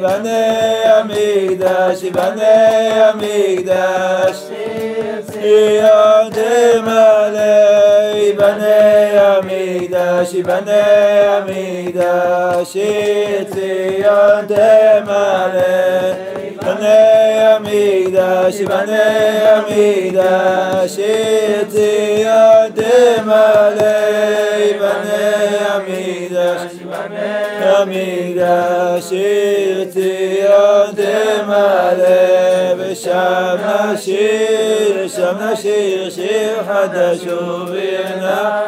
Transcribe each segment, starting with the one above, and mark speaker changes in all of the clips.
Speaker 1: ייבנה המקדש, ייבנה המקדש, ציון תמלא, ייבנה המקדש, ייבנה המקדש, ציון תמלא, ייבנה המקדש, ייבנה המקדש, ציון תמלא, המקדש ציון תמלא ושם נשיר, שם נשיר שיר חדש ובנה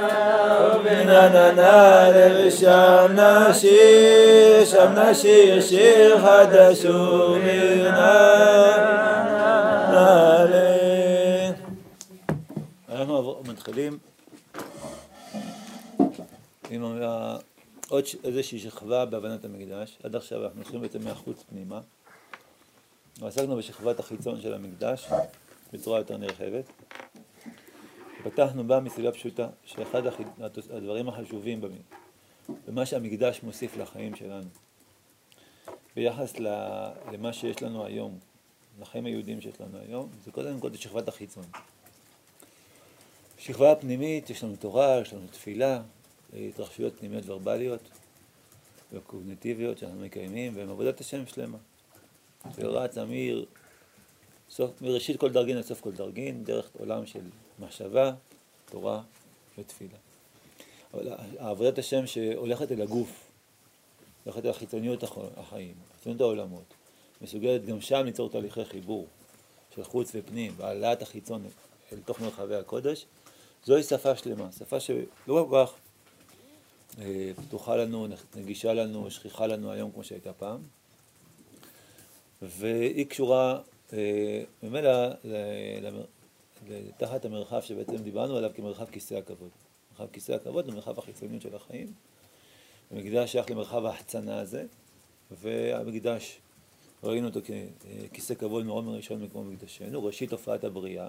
Speaker 1: ובנה ושם נשיר, שם נשיר שיר חדש ובנה אנחנו מתחילים עם עוד איזושהי שכבה בהבנת המקדש. עד עכשיו אנחנו הולכים בעצם מהחוץ פנימה. עסקנו בשכבת החיצון של המקדש בצורה יותר נרחבת. פתחנו בה מסיבה פשוטה, שאחד הדברים החשובים במה שהמקדש מוסיף לחיים שלנו, ביחס למה שיש לנו היום, לחיים היהודיים שיש לנו היום, זה קודם כל שכבת החיצון. בשכבה הפנימית יש לנו תורה, יש לנו תפילה, התרחשויות פנימיות ורבליות וקוגניטיביות שאנחנו מקיימים, והן עבודת השם שלמה. אמיר, סוף, מראשית כל דרגין עד סוף כל דרגין, דרך עולם של מחשבה, תורה ותפילה. אבל עבודת השם שהולכת אל הגוף, הולכת אל החיצוניות החיים, חיצוניות העולמות, מסוגלת גם שם ליצור תהליכי חיבור של חוץ ופנים, והעלאת החיצון אל תוך מרחבי הקודש, זוהי שפה שלמה, שפה שלא כל כך פתוחה לנו, נגישה לנו, שכיחה לנו היום כמו שהייתה פעם, והיא קשורה ממילא תחת המרחב שבעצם דיברנו עליו כמרחב כיסא הכבוד. מרחב כיסא הכבוד זה מרחב החיצוניות של החיים. המקדש שייך למרחב ההחצנה הזה, והמקדש, ראינו אותו ככיסא כבוד מאוד מראשון מקום מקדשנו, ראשית הופעת הבריאה,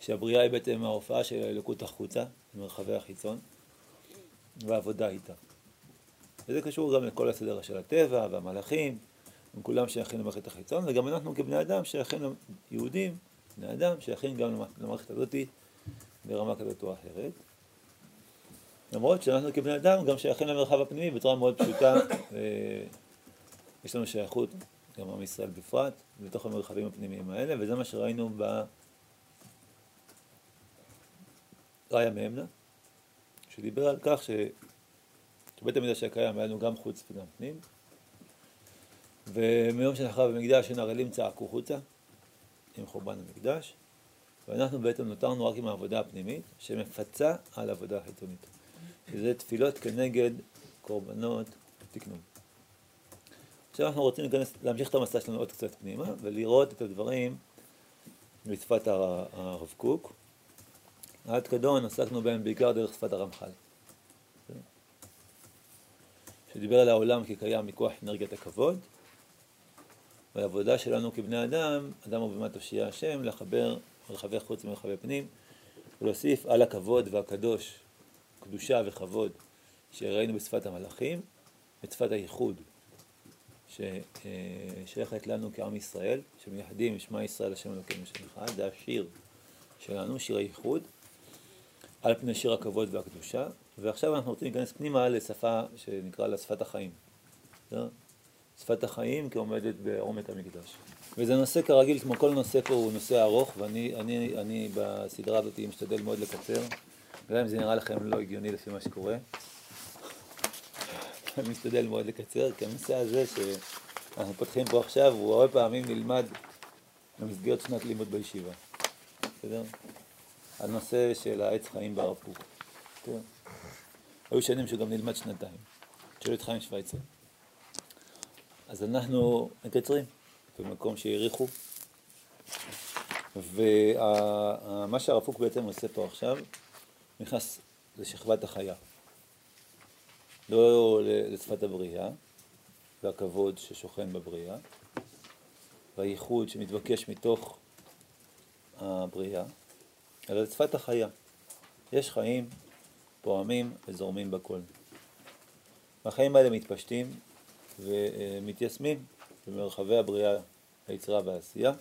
Speaker 1: שהבריאה היא בעצם ההופעה של האלוקות החוצה, במרחבי החיצון. ועבודה איתה. וזה קשור גם לכל הסדר של הטבע והמלאכים, הם כולם שייכים למערכת החיצון, וגם אנחנו כבני אדם שייכים ליהודים, בני אדם שייכים גם למערכת הזאת ברמה כזאת או אחרת. למרות שאנחנו כבני אדם גם שייכים למרחב הפנימי בצורה מאוד פשוטה, יש לנו שייכות, גם עם ישראל בפרט, בתוך המרחבים הפנימיים האלה, וזה מה שראינו ב... ראיה מאמנה. שדיבר על כך שבית המקדש היה קיים, היה לנו גם חוץ וגם פנים, ומיום שנחרב במקדש הנערלים צעקו חוצה עם חורבן המקדש, ואנחנו בעצם נותרנו רק עם העבודה הפנימית, שמפצה על עבודה החיצונית, שזה תפילות כנגד קורבנות תקנון. עכשיו אנחנו רוצים להיכנס, להמשיך את המסע שלנו עוד קצת פנימה, ולראות את הדברים בשפת הרב קוק. עד כדון עסקנו בהם בעיקר דרך שפת הרמח"ל. שדיבר על העולם כקיים מכוח אנרגיית הכבוד, והעבודה שלנו כבני אדם, אדם הוא במה תושיע השם, לחבר מרחבי חוץ ומרחבי פנים, ולהוסיף על הכבוד והקדוש, קדושה וכבוד שראינו בשפת המלאכים, את שפת הייחוד ששייכת לנו כעם ישראל, שמייחדים שמע ישראל השם אלוקינו שם אחד, זה השיר שלנו, שיר הייחוד. על פני שיר הכבוד והקדושה, ועכשיו אנחנו רוצים להיכנס פנימה לשפה שנקרא לה שפת החיים. שפת החיים כעומדת בעומק המקדש. וזה נושא כרגיל, כמו כל נושא פה הוא נושא ארוך, ואני אני, אני בסדרה הזאת משתדל מאוד לקצר, גם אם זה נראה לכם לא הגיוני לפי מה שקורה. אני משתדל מאוד לקצר, כי הנושא הזה שאנחנו פותחים פה עכשיו, הוא הרבה פעמים נלמד במסגרת שנת לימוד בישיבה. בסדר? הנושא של העץ חיים ברב קוק. כן. היו שנים שגם נלמד שנתיים. תשאלו את חיים שוויצר. אז אנחנו מקצרים במקום שהעריכו. ומה שהרב קוק בעצם עושה פה עכשיו, נכנס לשכבת החיה. לא לשפת הבריאה, והכבוד ששוכן בבריאה, והייחוד שמתבקש מתוך הבריאה, אלא לשפת החיה. יש חיים פועמים וזורמים בכל. והחיים האלה מתפשטים ומתיישמים במרחבי הבריאה, היצירה והעשייה,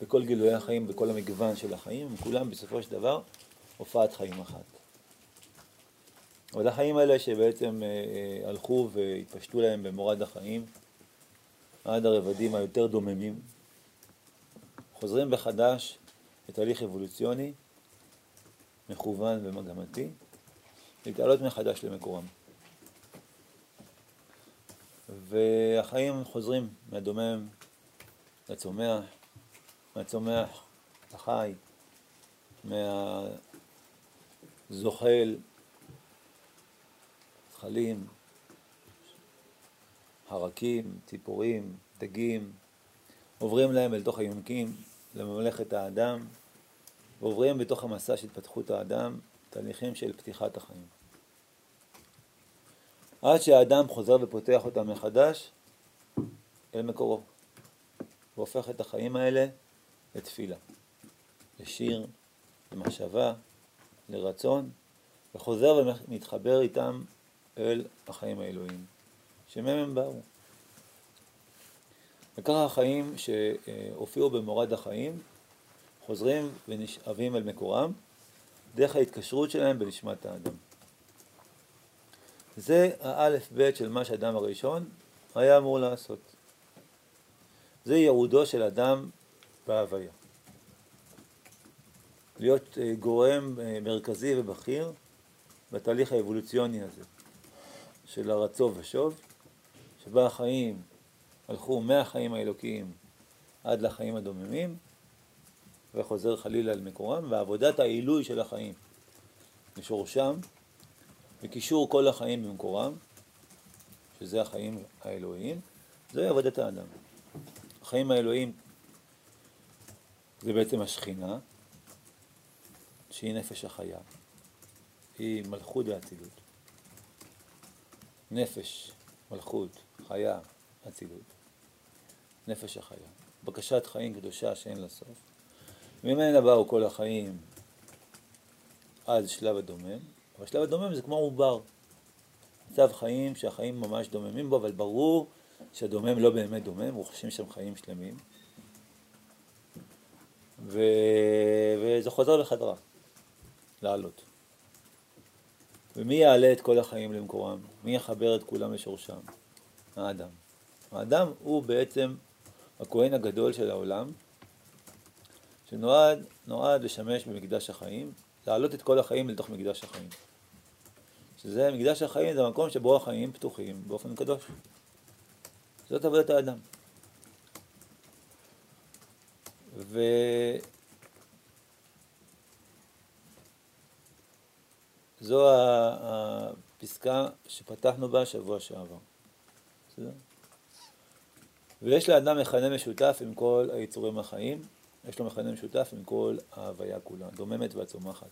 Speaker 1: בכל גילויי החיים, בכל המגוון של החיים, וכולם בסופו של דבר הופעת חיים אחת. אבל החיים האלה שבעצם אה, אה, הלכו והתפשטו להם במורד החיים עד הרבדים היותר דוממים, חוזרים בחדש לתהליך אבולוציוני מכוון ומגמתי, להתעלות מחדש למקורם. והחיים חוזרים מהדומם לצומח, מהצומח לחי, מהזוחל, זחלים, הרקים, ציפורים, דגים, עוברים להם אל תוך היונקים, לממלכת האדם, ועוברים בתוך המסע של התפתחות האדם תהליכים של פתיחת החיים. עד שהאדם חוזר ופותח אותם מחדש אל מקורו, והופך את החיים האלה לתפילה, לשיר, למחשבה, לרצון, וחוזר ומתחבר איתם אל החיים האלוהיים, שמהם הם באו. וככה החיים שהופיעו במורד החיים חוזרים ונשאבים אל מקורם דרך ההתקשרות שלהם בנשמת האדם. זה האלף בית של מה שאדם הראשון היה אמור לעשות. זה ייעודו של אדם בהוויה. להיות אה, גורם אה, מרכזי ובכיר בתהליך האבולוציוני הזה של הרצו ושוב, שבה החיים הלכו מהחיים האלוקיים עד לחיים הדוממים, וחוזר חלילה אל מקורם, ועבודת העילוי של החיים לשורשם, וקישור כל החיים במקורם, שזה החיים האלוהיים, זוהי עבודת האדם. החיים האלוהיים זה בעצם השכינה, שהיא נפש החיה, היא מלכות ואצילות. נפש, מלכות, חיה, אצילות. נפש החיה. בקשת חיים קדושה שאין לה סוף. ממנה באו כל החיים עד שלב הדומם, אבל שלב הדומם זה כמו עובר. מצב חיים שהחיים ממש דוממים בו, אבל ברור שהדומם לא באמת דומם, חושב שם חיים שלמים. ו... וזה חוזר לחדרה, לעלות. ומי יעלה את כל החיים למקורם? מי יחבר את כולם לשורשם? האדם. האדם הוא בעצם הכהן הגדול של העולם, שנועד נועד לשמש במקדש החיים, להעלות את כל החיים לתוך מקדש החיים. שזה מקדש החיים, זה המקום שבו החיים פתוחים באופן קדוש. זאת עבודת האדם. וזו הפסקה שפתחנו בה שבוע שעבר. בסדר? ויש לאדם מכנה משותף עם כל היצורים החיים, יש לו מכנה משותף עם כל ההוויה כולה, דוממת והצומחת.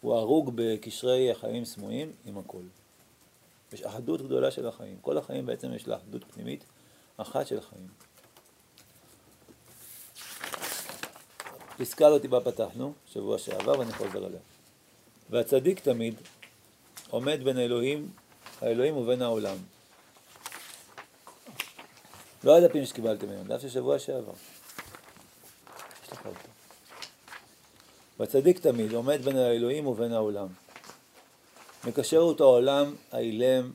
Speaker 1: הוא הרוג בקשרי החיים סמויים עם הכל. יש אחדות גדולה של החיים. כל החיים בעצם יש לה אחדות פנימית אחת של חיים. פסקה לא טיפה פתחנו, שבוע שעבר, ואני חוזר עליה. והצדיק תמיד עומד בין האלוהים, האלוהים ובין העולם. לא הדפים שקיבלתם היום, דף של שבוע שעבר. לך אותו. והצדיק תמיד עומד בין האלוהים ובין העולם. מקשר אותו העולם האילם,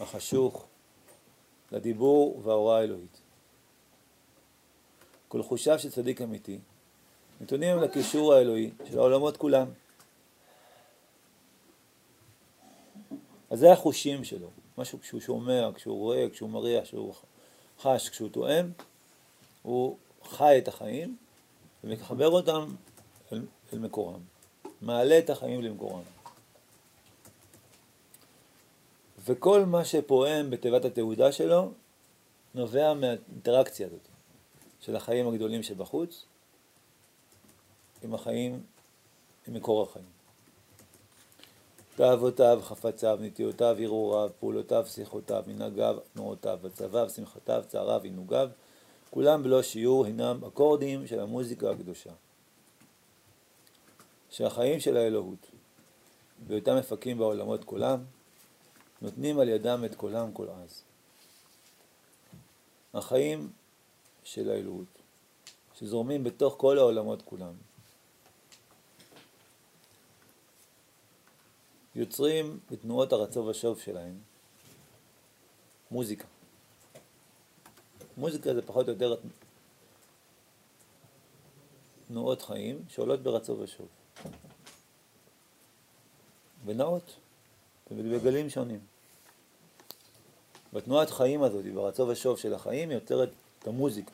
Speaker 1: החשוך, לדיבור וההוראה האלוהית. כל חושיו של צדיק אמיתי נתונים לקישור האלוהי של העולמות כולם. אז זה החושים שלו, משהו כשהוא שומע, כשהוא רואה, כשהוא מריח, כשהוא חש, כשהוא טועם, הוא חי את החיים ומחבר אותם אל, אל מקורם, מעלה את החיים למקורם. וכל מה שפועם בתיבת התעודה שלו נובע מהאינטראקציה הזאת של החיים הגדולים שבחוץ עם החיים, עם מקור החיים. תאוותיו, חפציו, נטיותיו, הרהוריו, פעולותיו, שיחותיו, מנהגיו, תנועותיו, עצביו, שמחתיו, צעריו, עינוגיו, כולם בלא שיעור הינם אקורדים של המוזיקה הקדושה. שהחיים של האלוהות, בהיותם מפקים בעולמות כולם, נותנים על ידם את קולם כל עז. החיים של האלוהות, שזורמים בתוך כל העולמות כולם. יוצרים בתנועות הרצו ושוב שלהם מוזיקה. מוזיקה זה פחות או יותר תנועות חיים שעולות ברצו ושוב. ונעות, ובגלים שונים. בתנועת חיים הזאת, ברצו ושוב של החיים, יוצרת את המוזיקה,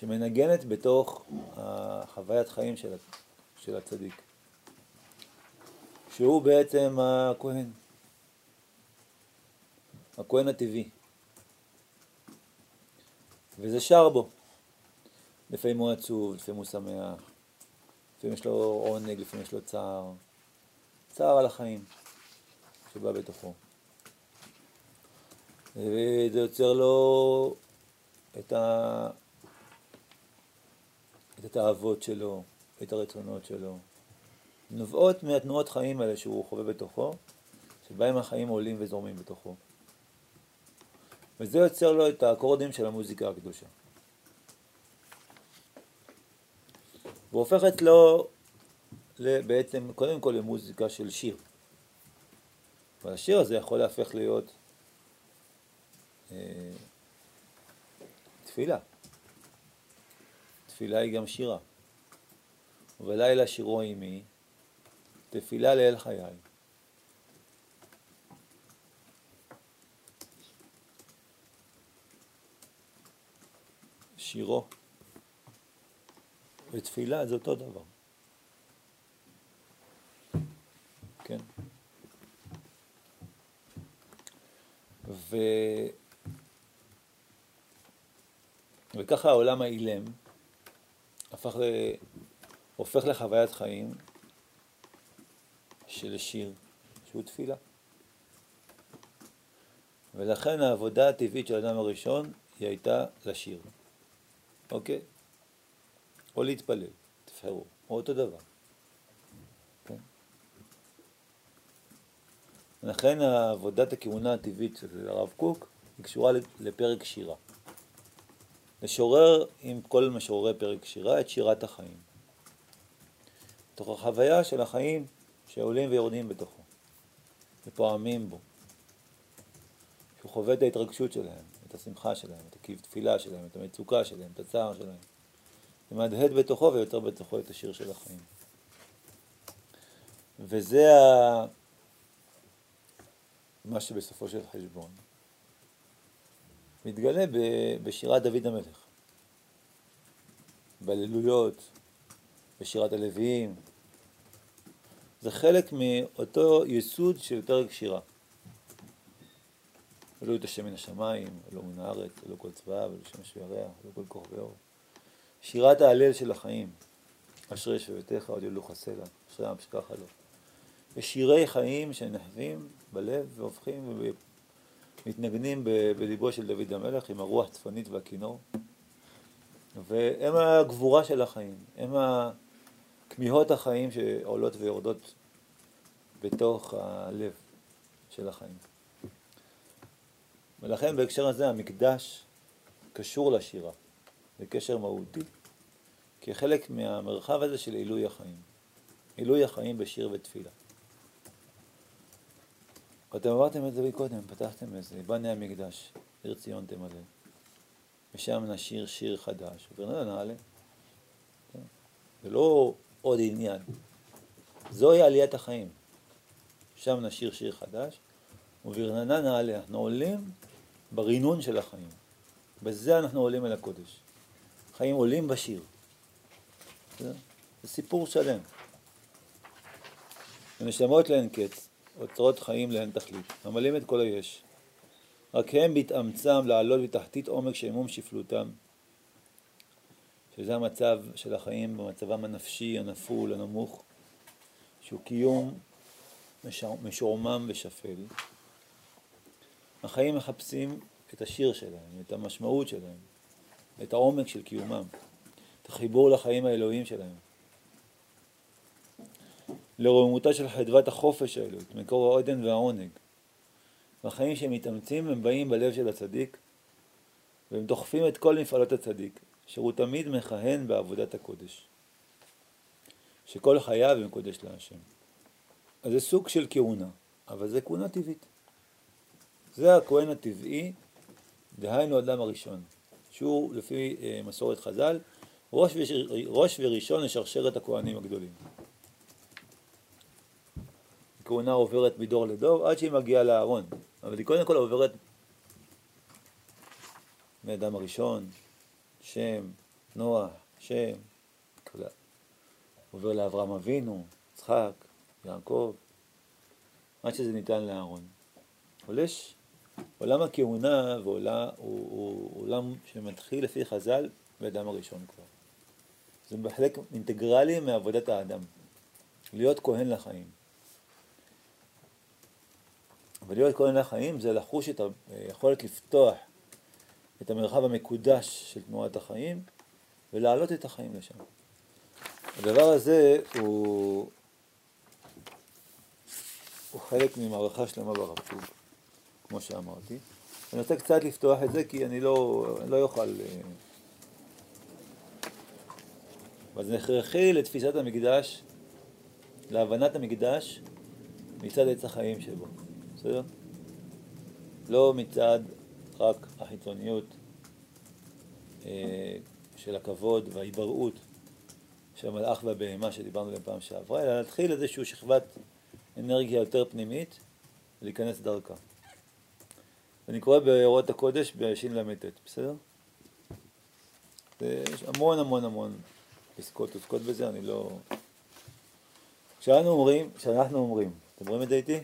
Speaker 1: שמנגנת בתוך החוויית חיים של, של הצדיק, שהוא בעצם הכהן, הכהן הטבעי, וזה שר בו. לפעמים הוא עצוב, לפעמים הוא שמח, לפעמים יש לו עונג, לפעמים יש לו צער. צער על החיים שבא בתוכו. וזה יוצר לו את, ה... את התאוות שלו, את הרצונות שלו. נובעות מהתנועות חיים האלה שהוא חווה בתוכו, שבהם החיים עולים וזורמים בתוכו. וזה יוצר לו את האקורדים של המוזיקה הקדושה. והופך אצלו בעצם, קודם כל למוזיקה של שיר. והשיר הזה יכול להפך להיות אה, תפילה. תפילה היא גם שירה. ובלילה שירו עימי, תפילה לאל חיי. שירו ותפילה זה אותו דבר. כן? ו... וככה העולם האילם הפך ל... הופך לחוויית חיים של שיר, שהוא תפילה. ולכן העבודה הטבעית של האדם הראשון היא הייתה לשיר. אוקיי? או להתפלל, תבחרו, או אותו דבר. כן? לכן עבודת הכהונה הטבעית של הרב קוק היא קשורה לפרק שירה. לשורר עם כל משוררי פרק שירה את שירת החיים. תוך החוויה של החיים שעולים ויורדים בתוכו, ופועמים בו. שהוא חווה את ההתרגשות שלהם, השמחה שלהם, את התפילה שלהם, את המצוקה שלהם, את הצער שלהם. זה מהדהד בתוכו ויותר בתוכו את השיר של החיים. וזה ה... מה שבסופו של חשבון מתגלה בשירת דוד המלך, בהללויות, בשירת הלוויים. זה חלק מאותו יסוד של פרק שירה. אלוהי את השם מן השמיים, אלוהי מן הארץ, אלוהי כל צבאיו, אלוהי שמש וירח, אלוהי כל כוכבי אור. שירת ההלל של החיים, אשרי שביתך עוד ילוך הסלע, אשרי עם שככה לו. ושירי חיים שנחווים בלב והופכים ומתנגנים בליבו של דוד המלך עם הרוח הצפונית והכינור. והם הגבורה של החיים, הם כמיהות החיים שעולות ויורדות בתוך הלב של החיים. ולכן בהקשר הזה המקדש קשור לשירה. בקשר מהותי, כחלק מהמרחב הזה של עילוי החיים. עילוי החיים בשיר ותפילה. אתם אמרתם את זה קודם, פתחתם את זה, בנה המקדש, עיר ציון תמלא. ושם נשיר שיר חדש, ונראה נעלה. זה לא עוד עניין, זוהי עליית החיים. שם נשיר שיר חדש, וברננה נעלה, אנחנו עולים ברינון של החיים. בזה אנחנו עולים אל הקודש. חיים עולים בשיר. זה סיפור שלם. ונשמות לאין קץ, אוצרות חיים לאין תכלית, ממלאים את כל היש. רק הם בהתאמצם לעלות בתחתית עומק שעמום שפלותם, שזה המצב של החיים במצבם הנפשי, הנפול, הנמוך, שהוא קיום משועמם ושפל. החיים מחפשים את השיר שלהם, את המשמעות שלהם, את העומק של קיומם, את החיבור לחיים האלוהיים שלהם. לרוממותה של חדוות החופש האלוהית, מקור העודן והעונג. והחיים שמתאמצים הם באים בלב של הצדיק והם דוחפים את כל מפעלות הצדיק, אשר הוא תמיד מכהן בעבודת הקודש. שכל חייו הם קודש להשם. אז זה סוג של כהונה, אבל זה כהונה טבעית. זה הכהן הטבעי, דהיינו אדם הראשון, שהוא לפי אה, מסורת חז"ל, ראש, וש... ראש וראשון לשרשרת הכהנים הגדולים. כהונה עוברת מדור לדור עד שהיא מגיעה לארון, אבל היא קודם כל עוברת מאדם הראשון, שם, נוח, שם, עובר לאברהם אבינו, יצחק, יעקב, עד שזה ניתן לאהרון. אבל יש עולם הכהונה ועולה, הוא, הוא עולם שמתחיל לפי חז"ל באדם הראשון כבר. זה בחלק אינטגרלי מעבודת האדם, להיות כהן לחיים. ולהיות כהן לחיים זה לחוש את היכולת לפתוח את המרחב המקודש של תנועת החיים ולהעלות את החיים לשם. הדבר הזה הוא, הוא חלק ממערכה שלמה ברב קוק, כמו שאמרתי. אני רוצה קצת לפתוח את זה כי אני לא, אני לא אוכל... אה, אבל זה הכרחי לתפיסת המקדש, להבנת המקדש מצד עץ החיים שבו, בסדר? לא מצד רק החיצוניות אה, של הכבוד וההיבראות של המלאך והבהמה שדיברנו עליהם פעם שעברה, אלא להתחיל איזושהי שכבת אנרגיה יותר פנימית ולהיכנס דרכה. אני קורא באורות הקודש בשל"ט, בסדר? יש המון המון המון פסקות עוסקות בזה, אני לא... כשאנו אומרים, כשאנחנו אומרים, אתם רואים את זה איתי?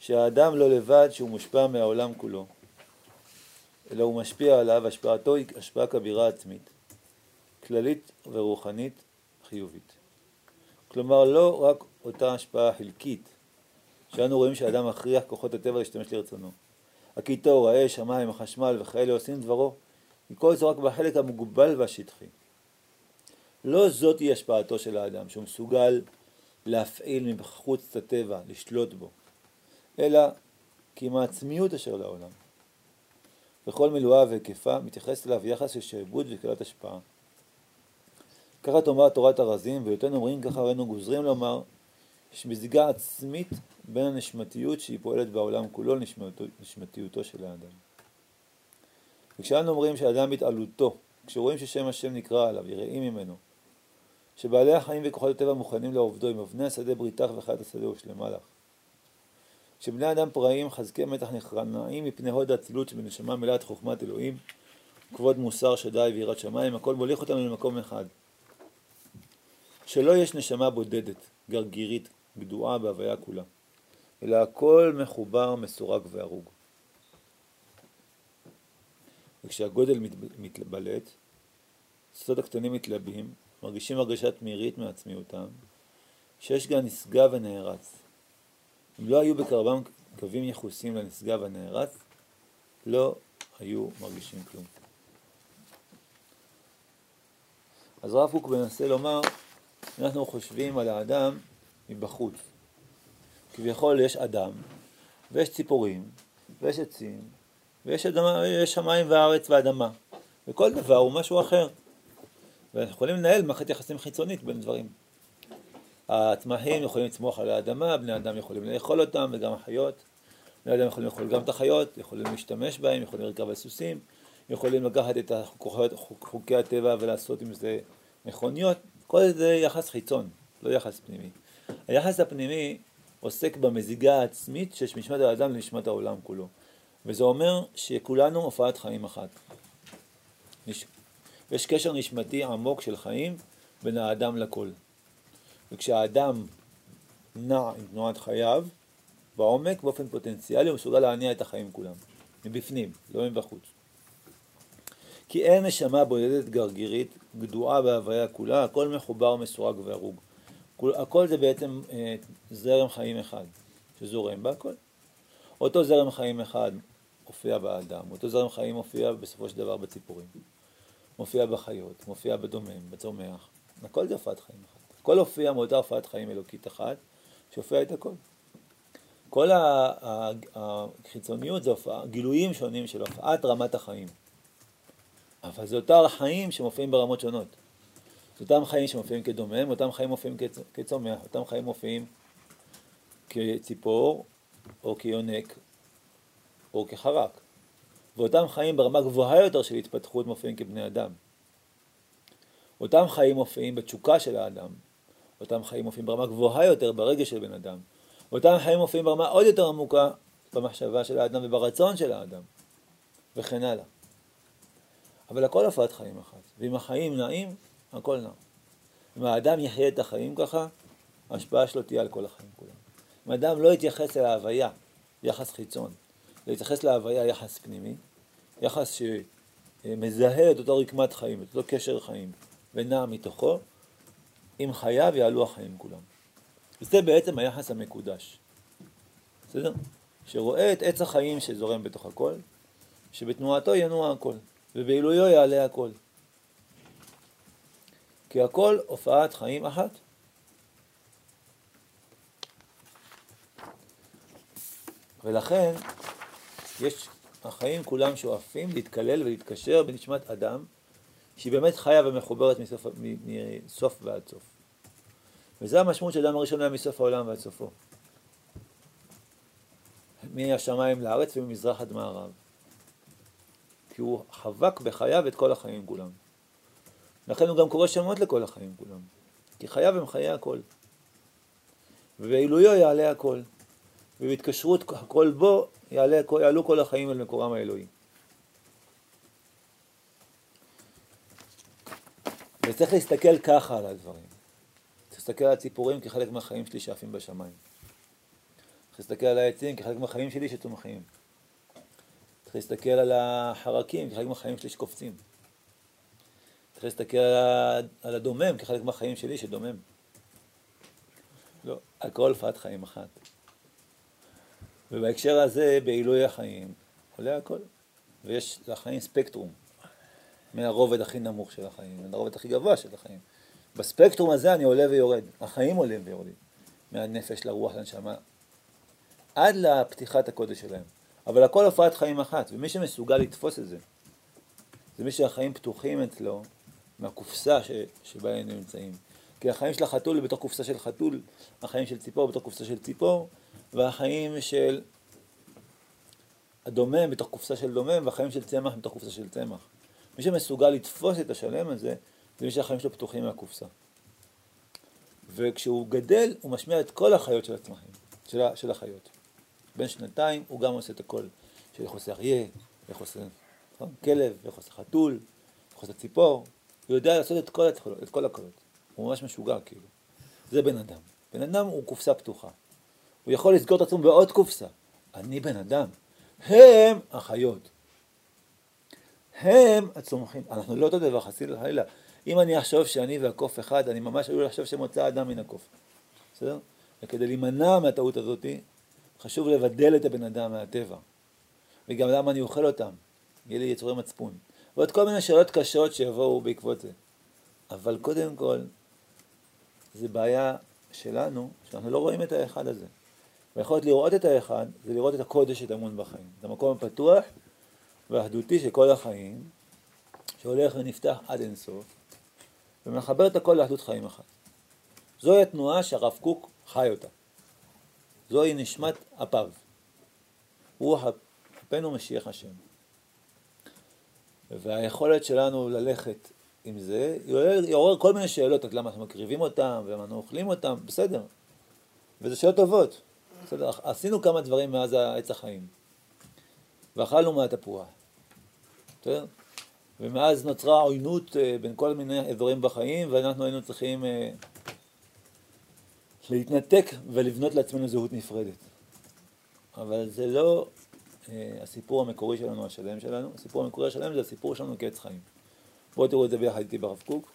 Speaker 1: שהאדם לא לבד שהוא מושפע מהעולם כולו, אלא הוא משפיע עליו, השפעתו היא השפעה כבירה עצמית. כללית ורוחנית חיובית. כלומר, לא רק אותה השפעה חלקית, שאנו רואים שאדם מכריח כוחות הטבע להשתמש לרצונו. הקיטור, האש, המים, החשמל וכאלה עושים דברו, מכל זה רק בחלק המוגבל והשטחי. לא זאת היא השפעתו של האדם, שהוא מסוגל להפעיל מבחוץ את הטבע, לשלוט בו, אלא כי עם העצמיות אשר לעולם. וכל מילואה והיקפה מתייחס אליו יחס של שעבוד וקלת השפעה. ככה תאמר תורת הרזים, ויותר אומרים ככה ראינו גוזרים לומר, יש מזיגה עצמית בין הנשמתיות שהיא פועלת בעולם כולו לנשמתיותו של האדם. וכשאנו אומרים שאדם מתעלותו, כשרואים ששם השם נקרא עליו, יראים ממנו, שבעלי החיים וכוחות הטבע מוכנים לעובדו, עם אבני השדה בריתך וחיית השדה ושלמה לך. כשבני אדם פראים חזקי מתח נכרנעים מפני הוד האצילות שבנשמה מלאת חוכמת אלוהים, כבוד מוסר שדי ויראת שמיים, הכל מוליך אותנו למקום אחד. שלא יש נשמה בודדת, גרגירית, גדועה בהוויה כולה, אלא הכל מחובר, מסורג והרוג. וכשהגודל מתבלט, סוד הקטנים מתלבים, מרגישים הרגשת מירית מעצמיותם, שיש גם נשגב ונערץ. אם לא היו בקרבם קווים יחוסים לנשגב ונערץ, לא היו מרגישים כלום. אז רב קוק מנסה לומר אנחנו חושבים על האדם מבחוץ. כביכול יש אדם, ויש ציפורים, ויש עצים, ויש אדמה, יש שמיים וארץ ואדמה, וכל דבר הוא משהו אחר. ואנחנו יכולים לנהל מערכת יחסים חיצונית בין דברים. הצמחים יכולים לצמוח על האדמה, בני אדם יכולים לאכול אותם, וגם החיות. בני אדם יכולים לאכול גם את החיות, יכולים להשתמש בהם, יכולים לרכב על סוסים, יכולים לקחת את חוקי הטבע ולעשות עם זה מכוניות. כל זה יחס חיצון, לא יחס פנימי. היחס הפנימי עוסק במזיגה העצמית שיש משמת האדם לנשמת העולם כולו. וזה אומר שכולנו הופעת חיים אחת. נש... יש קשר נשמתי עמוק של חיים בין האדם לכל. וכשהאדם נע עם תנועת חייו, בעומק, באופן פוטנציאלי, הוא מסוגל להניע את החיים כולם. מבפנים, לא מבחוץ. כי אין נשמה בודדת גרגירית, גדועה בהוויה כולה, הכל מחובר, מסורג והרוג. הכל זה בעצם אה, זרם חיים אחד, שזורם בהכל. אותו זרם חיים אחד מופיע באדם, אותו זרם חיים מופיע בסופו של דבר בציפורים, מופיע בחיות, מופיע בדומם, בצומח, הכל זה הופעת חיים אחת. הכל הופיע מאותה הופעת חיים אלוקית אחת, שהופיע את הכל. כל החיצוניות זה הופעה, גילויים שונים של הופעת רמת החיים. אבל זה אותם חיים שמופיעים ברמות שונות. זה אותם חיים שמופיעים כדומם, אותם חיים מופיעים כצומח, אותם חיים מופיעים כציפור, או כיונק, או כחרק. ואותם חיים ברמה גבוהה יותר של התפתחות מופיעים כבני אדם. אותם חיים מופיעים בתשוקה של האדם, אותם חיים מופיעים ברמה גבוהה יותר ברגש של בן אדם, אותם חיים מופיעים ברמה עוד יותר עמוקה במחשבה של האדם וברצון של האדם, וכן הלאה. אבל הכל הופעת חיים אחת, ואם החיים נעים, הכל נע. אם האדם יחיה את החיים ככה, ההשפעה שלו תהיה על כל החיים כולם. אם האדם לא יתייחס אל ההוויה, יחס חיצון, להתייחס להוויה יחס פנימי, יחס שמזהה את אותו רקמת חיים, את אותו קשר חיים, ונע מתוכו, עם חייו יעלו החיים כולם. וזה בעצם היחס המקודש. בסדר? שרואה את עץ החיים שזורם בתוך הכל, שבתנועתו ינוע הכל, ובעילויו יעלה הכל. כי הכל הופעת חיים אחת. ולכן יש, החיים כולם שואפים להתקלל ולהתקשר בנשמת אדם שהיא באמת חיה ומחוברת מסוף, מסוף ועד סוף. וזה המשמעות של אדם הראשון היה מסוף העולם ועד סופו. מהשמיים לארץ וממזרח עד מערב. כי הוא חבק בחייו את כל החיים כולם. לכן הוא גם קורא שמות לכל החיים כולם. כי חייו הם חיי הכל. ובעילויו יעלה הכל. ובהתקשרות הכל בו יעלה, יעלו כל החיים אל מקורם האלוהי. וצריך להסתכל ככה על הדברים. צריך להסתכל על הציפורים כחלק מהחיים שלי שעפים בשמיים. צריך להסתכל על העצים כחלק מהחיים שלי שצומחים. צריך להסתכל על החרקים כחלק מהחיים שלי שקופצים. צריך להסתכל על הדומם כחלק מהחיים שלי שדומם. לא, הכל הופעת חיים אחת. ובהקשר הזה, בעילוי החיים, עולה הכל. ויש לחיים ספקטרום. מהרובד הכי נמוך של החיים, מהרובד הכי גבוה של החיים. בספקטרום הזה אני עולה ויורד, החיים עולים ויורדים, מהנפש לרוח לנשמה, עד לפתיחת הקודש שלהם. אבל הכל הופעת חיים אחת, ומי שמסוגל לתפוס את זה, זה מי שהחיים פתוחים אצלו מהקופסה ש... שבה היינו נמצאים. כי החיים של החתול בתוך קופסה של חתול, החיים של ציפור בתוך קופסה של ציפור, והחיים של הדומם בתוך קופסה של דומם, והחיים של צמח בתוך קופסה של צמח. מי שמסוגל לתפוס את השלם הזה, זה מי שהחיים שלו פתוחים מהקופסה. וכשהוא גדל, הוא משמיע את כל החיות של הצמחים, של, של החיות. בין שנתיים הוא גם עושה את הכל, של איך עושה אריה, איך עושה נכון? כלב, איך עושה חתול, איך עושה ציפור, הוא יודע לעשות את כל, התחלות, את כל הקולות. הוא ממש משוגע כאילו. זה בן אדם. בן אדם הוא קופסה פתוחה. הוא יכול לסגור את עצמו בעוד קופסה. אני בן אדם. הם החיות. הם הצומחים. אנחנו לא אותו דבר, חסיד לחלילה. אם אני אחשוב שאני והקוף אחד, אני ממש עלול לחשוב שמוצא אדם מן הקוף. בסדר? וכדי להימנע מהטעות הזאת, חשוב לבדל את הבן אדם מהטבע. וגם למה אני אוכל אותם. יהיה לי יצורי מצפון. ועוד כל מיני שאלות קשות שיבואו בעקבות זה. אבל קודם כל, זה בעיה שלנו, שאנחנו לא רואים את האחד הזה. ויכולת לראות את האחד, זה לראות את הקודש שטמון בחיים. את המקום הפתוח והאחדותי של כל החיים, שהולך ונפתח עד אינסוף, ומחבר את הכל לאחדות חיים אחת. זוהי התנועה שהרב קוק חי אותה. זוהי נשמת אפיו. רוח אפנו משיח השם. והיכולת שלנו ללכת עם זה, יעורר כל מיני שאלות, למה אנחנו מקריבים אותם, ולמה אנחנו אוכלים אותם, בסדר. וזה שאלות טובות. בסדר, עשינו כמה דברים מאז עץ החיים. ואכלנו מהתפוח. בסדר? ומאז נוצרה עוינות אה, בין כל מיני אזורים בחיים, ואנחנו היינו צריכים אה, להתנתק ולבנות לעצמנו זהות נפרדת. אבל זה לא הסיפור המקורי שלנו, השלם שלנו. הסיפור המקורי השלם זה הסיפור שלנו כעץ חיים. בואו תראו את זה ביחד איתי ברב קוק.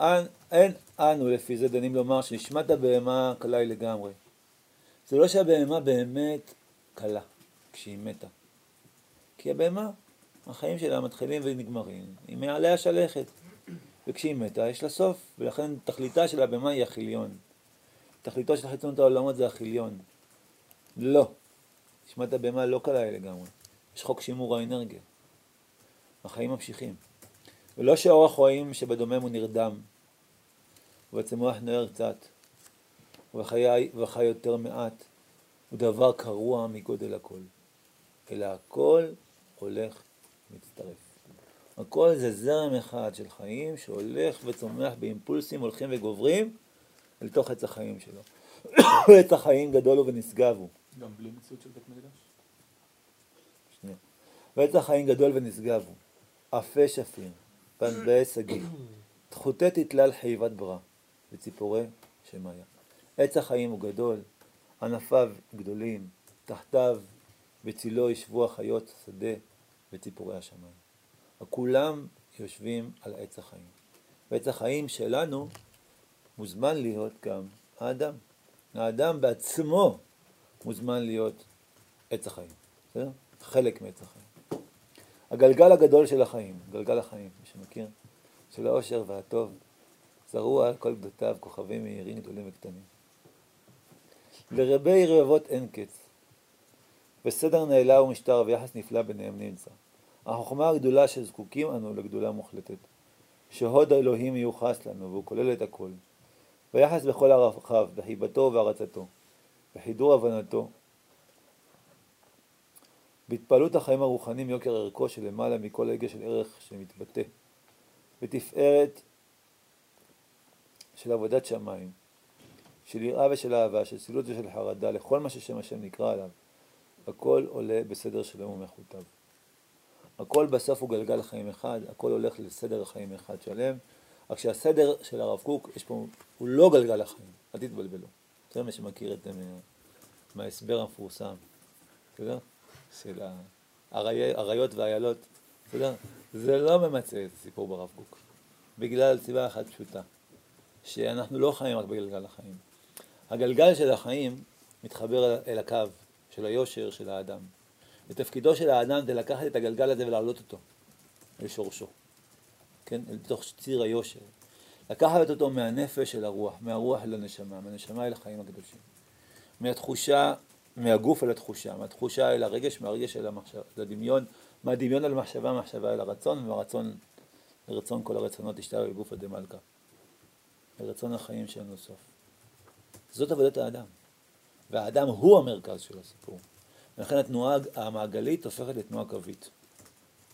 Speaker 1: אין, אין אנו לפי זה דנים לומר שנשמת הבהמה קלה היא לגמרי. זה לא שהבהמה באמת קלה כשהיא מתה. כי הבהמה, החיים שלה מתחילים ונגמרים, היא מעליה שלכת. וכשהיא מתה יש לה סוף, ולכן תכליתה של הבהמה היא החיליון. תכליתו של חיצונות העולמות זה החיליון. לא. נשמת הבהמה לא קלה לגמרי. יש חוק שימור האנרגיה. החיים ממשיכים. ולא שאורח חיים שבדומם הוא נרדם, ובצמוח נוער קצת, וחי, וחי יותר מעט, הוא דבר קרוע מגודל הכל. אלא הכל הולך ומצטרף. הכל זה זרם אחד של חיים שהולך וצומח באימפולסים הולכים וגוברים אל תוך עץ החיים שלו. עץ החיים גדול הוא ונשגב הוא.
Speaker 2: גם בלי מציאות של בית מקדש?
Speaker 1: שנייה. ועץ החיים גדול ונשגב הוא. עפה שפיר, פנבאי שגיא, תחותי תתלל חיבת ברא, וציפורי שמיה. עץ החיים הוא גדול, ענפיו גדולים, תחתיו בצילו ישבו החיות שדה וציפורי השמיים. כולם יושבים על עץ החיים. ועץ החיים שלנו מוזמן להיות גם האדם. האדם בעצמו מוזמן להיות עץ החיים, בסדר? חלק מעץ החיים. הגלגל הגדול של החיים, גלגל החיים, מי שמכיר, של העושר והטוב, זרוע על כל גדותיו כוכבים מהירים גדולים וקטנים. לרבי רבבות אין קץ, וסדר נעלה ומשטר ויחס נפלא ביניהם נמצא. החוכמה הגדולה שזקוקים אנו לגדולה מוחלטת, שהוד האלוהים מיוחס לנו והוא כולל את הכל. ויחס בכל הרחב, בחיבתו ובהרצתו, בחידור הבנתו, בהתפעלות החיים הרוחניים יוקר ערכו שלמעלה מכל הגה של ערך שמתבטא, בתפארת של עבודת שמיים, של יראה ושל אהבה, של סילות ושל חרדה, לכל מה ששם השם נקרא עליו, הכל עולה בסדר שלם ומחוטב. הכל בסוף הוא גלגל חיים אחד, הכל הולך לסדר חיים אחד שלם, רק שהסדר של הרב קוק, יש פה, הוא לא גלגל החיים, אל תתבלבלו. זה מי שמכיר את זה מההסבר המפורסם, בסדר? של האריות והאיילות, בסדר? זה לא ממצה את הסיפור ברב קוק, בגלל סיבה אחת פשוטה, שאנחנו לא חיים רק בגלגל החיים. הגלגל של החיים מתחבר אל הקו של היושר של האדם. ותפקידו של האדם זה לקחת את הגלגל הזה ולהעלות אותו לשורשו, כן? אל תוך ציר היושר. לקחת אותו מהנפש אל הרוח, מהרוח אל הנשמה, מהנשמה אל החיים הקדושים. מהתחושה, מהגוף אל התחושה, מהתחושה אל הרגש, מהרגש אל המחשב, לדמיון, מהדמיון אל המחשבה, מהמחשבה אל הרצון, ומהרצון לרצון כל הרצונות השתלב בגופא דמלכא. לרצון החיים שאין לו סוף. זאת עבודת האדם. והאדם הוא המרכז של הסיפור. ולכן התנועה המעגלית הופכת לתנועה קווית.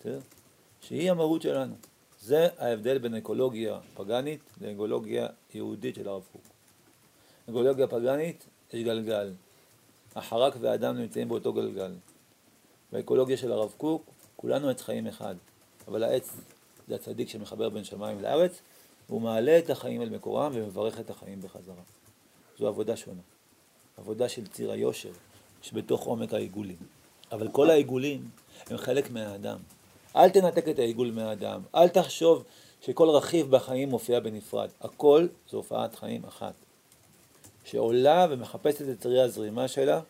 Speaker 1: בסדר? שהיא המהות שלנו. זה ההבדל בין אקולוגיה פגאנית לאקולוגיה יהודית של הרב קוק. אקולוגיה פגאנית, יש גלגל. החרק והאדם נמצאים באותו גלגל. באקולוגיה של הרב קוק, כולנו עץ חיים אחד. אבל העץ זה הצדיק שמחבר בין שמיים לארץ, והוא מעלה את החיים אל מקורם ומברך את החיים בחזרה. זו עבודה שונה. עבודה של ציר היושר, שבתוך עומק העיגולים. אבל כל העיגולים הם חלק מהאדם. אל תנתק את העיגול מהאדם, אל תחשוב שכל רכיב בחיים מופיע בנפרד. הכל זו הופעת חיים אחת, שעולה ומחפשת את צירי הזרימה שלה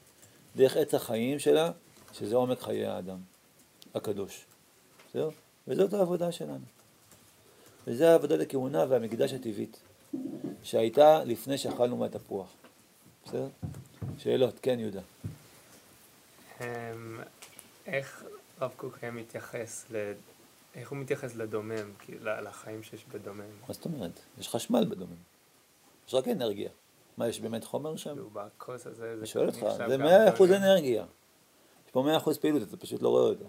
Speaker 1: דרך עץ החיים שלה, שזה עומק חיי האדם, הקדוש. זהו? וזאת העבודה שלנו. וזה העבודה לכהונה והמקדש הטבעית, שהייתה לפני שאכלנו מהתפוח. בסדר? שאלות, כן יהודה.
Speaker 3: אמ, איך רב קוק היה מתייחס, ל... איך הוא מתייחס לדומם, לחיים שיש בדומם?
Speaker 1: מה זאת אומרת? יש חשמל בדומם. יש רק אנרגיה. מה, יש באמת חומר שם?
Speaker 3: בכוס הזה,
Speaker 1: אני שואל אותך, זה מאה אחוז אנרגיה. יש פה מאה אחוז פעילות, אתה פשוט לא רואה אותה.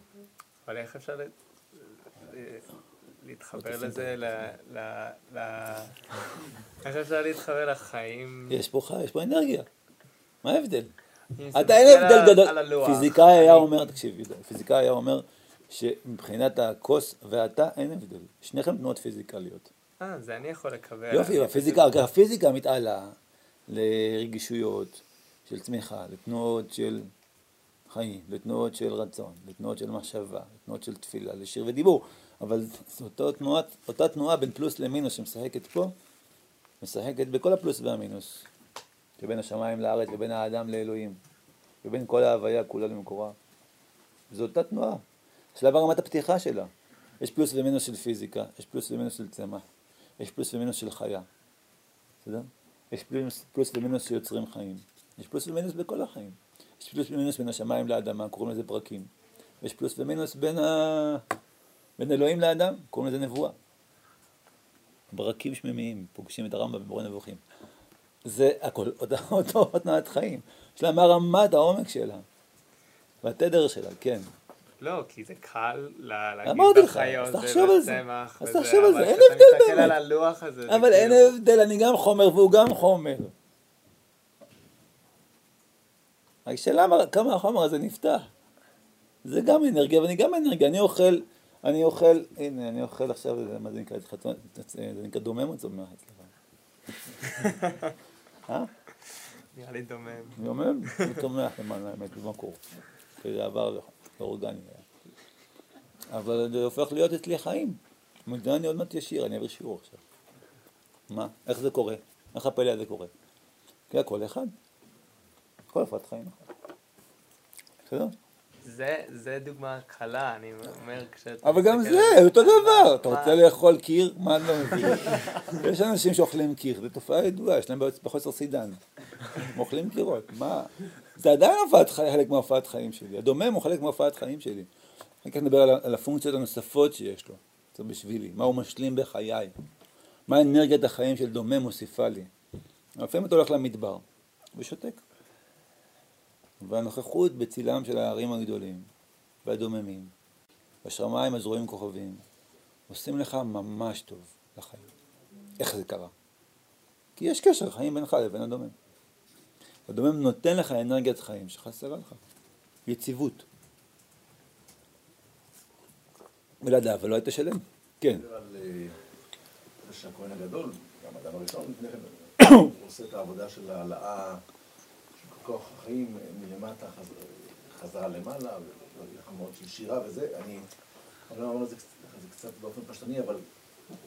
Speaker 3: אבל איך אפשר להתחבר לזה, ל... איך אפשר להתחבר לחיים?
Speaker 1: יש פה חי, יש פה אנרגיה. מה ההבדל? אתה אין הבדל גדול. פיזיקאי היה אומר, תקשיב, פיזיקאי היה אומר שמבחינת הכוס ואתה אין הבדל. שניכם תנועות פיזיקליות.
Speaker 3: אה, זה אני יכול לקבל.
Speaker 1: יופי, הפיזיקה, הפיזיקה מתעלה לרגישויות של צמיחה, לתנועות של חיים, לתנועות של רצון, לתנועות של מחשבה, לתנועות של תפילה, לשיר ודיבור. אבל אותה תנועה, אותה תנועה בין פלוס למינוס שמשחקת פה, משחקת בכל הפלוס והמינוס. שבין השמיים לארץ ובין האדם לאלוהים, ובין כל ההוויה כולה למקורה. זו אותה תנועה, השלב הרמת הפתיחה שלה. יש פלוס ומינוס של פיזיקה, יש פלוס ומינוס של צמח, יש פלוס ומינוס של חיה. בסדר? יש פלוס, פלוס ומינוס שיוצרים חיים. יש פלוס ומינוס בכל החיים. יש פלוס ומינוס בין השמיים לאדמה, קוראים לזה פרקים. יש פלוס ומינוס בין, ה... בין אלוהים לאדם, קוראים לזה נבואה. ברקים שמימיים, פוגשים את הרמב"ם במורה נבוכים. זה הכל אותו תנועת חיים. יש לה מה רמת העומק שלה, והתדר שלה, כן.
Speaker 3: לא, כי זה קל להגיד
Speaker 1: בחיות ובצמח, אז תחשוב על זה, אין הבדל באמת.
Speaker 3: מסתכל על הלוח הזה,
Speaker 1: אבל אין כאילו- הבדל, אני גם חומר והוא גם חומר. השאלה כמה החומר הזה נפתח. זה גם אנרגיה ואני גם אנרגיה, אני אוכל, אני אוכל, הנה, אני אוכל עכשיו, מה זה נקרא, זה נקרא דומם אצלך?
Speaker 3: אה? נראה לי דומם.
Speaker 1: דומם? זה צומח למען האמת, במקור. כי זה עבר לאורגני. אבל זה הופך להיות אצלי חיים. אני עוד מעט ישיר, אני אעביר שיעור עכשיו. מה? איך זה קורה? איך הפלא הזה קורה? כי הכל אחד. כל הפרט חיים אחד. בסדר?
Speaker 3: זה, זה דוגמה קלה, אני אומר כשאתה...
Speaker 1: אבל גם זה, אותו דבר. אתה רוצה לאכול קיר? מה אני לא מבין? יש אנשים שאוכלים קיר, זו תופעה ידועה, יש להם בחוסר סידן. הם אוכלים קירות, מה? זה עדיין חלק מהופעת חיים שלי. הדומם הוא חלק מהופעת חיים שלי. אני כאן מדבר על הפונקציות הנוספות שיש לו. זה בשבילי. מה הוא משלים בחיי. מה אנרגיית החיים של דומם מוסיפה לי. לפעמים אתה הולך למדבר ושותק. והנוכחות בצילם של הערים הגדולים והדוממים, בשמיים הזרועים כוכבים, עושים לך ממש טוב לחיים. איך זה קרה? כי יש קשר חיים בינך לבין הדומם. הדומם נותן לך אנרגיית חיים שחסרה לך, יציבות. ולדעת, ולא היית שלם. כן.
Speaker 2: אה, שהכהן הגדול, גם האדם הראשון כן, עושה את העבודה של העלאה כוח החיים מלמטה חזרה למעלה, ולחמות של שירה וזה, אני אני אומר את זה קצת באופן פשטני, אבל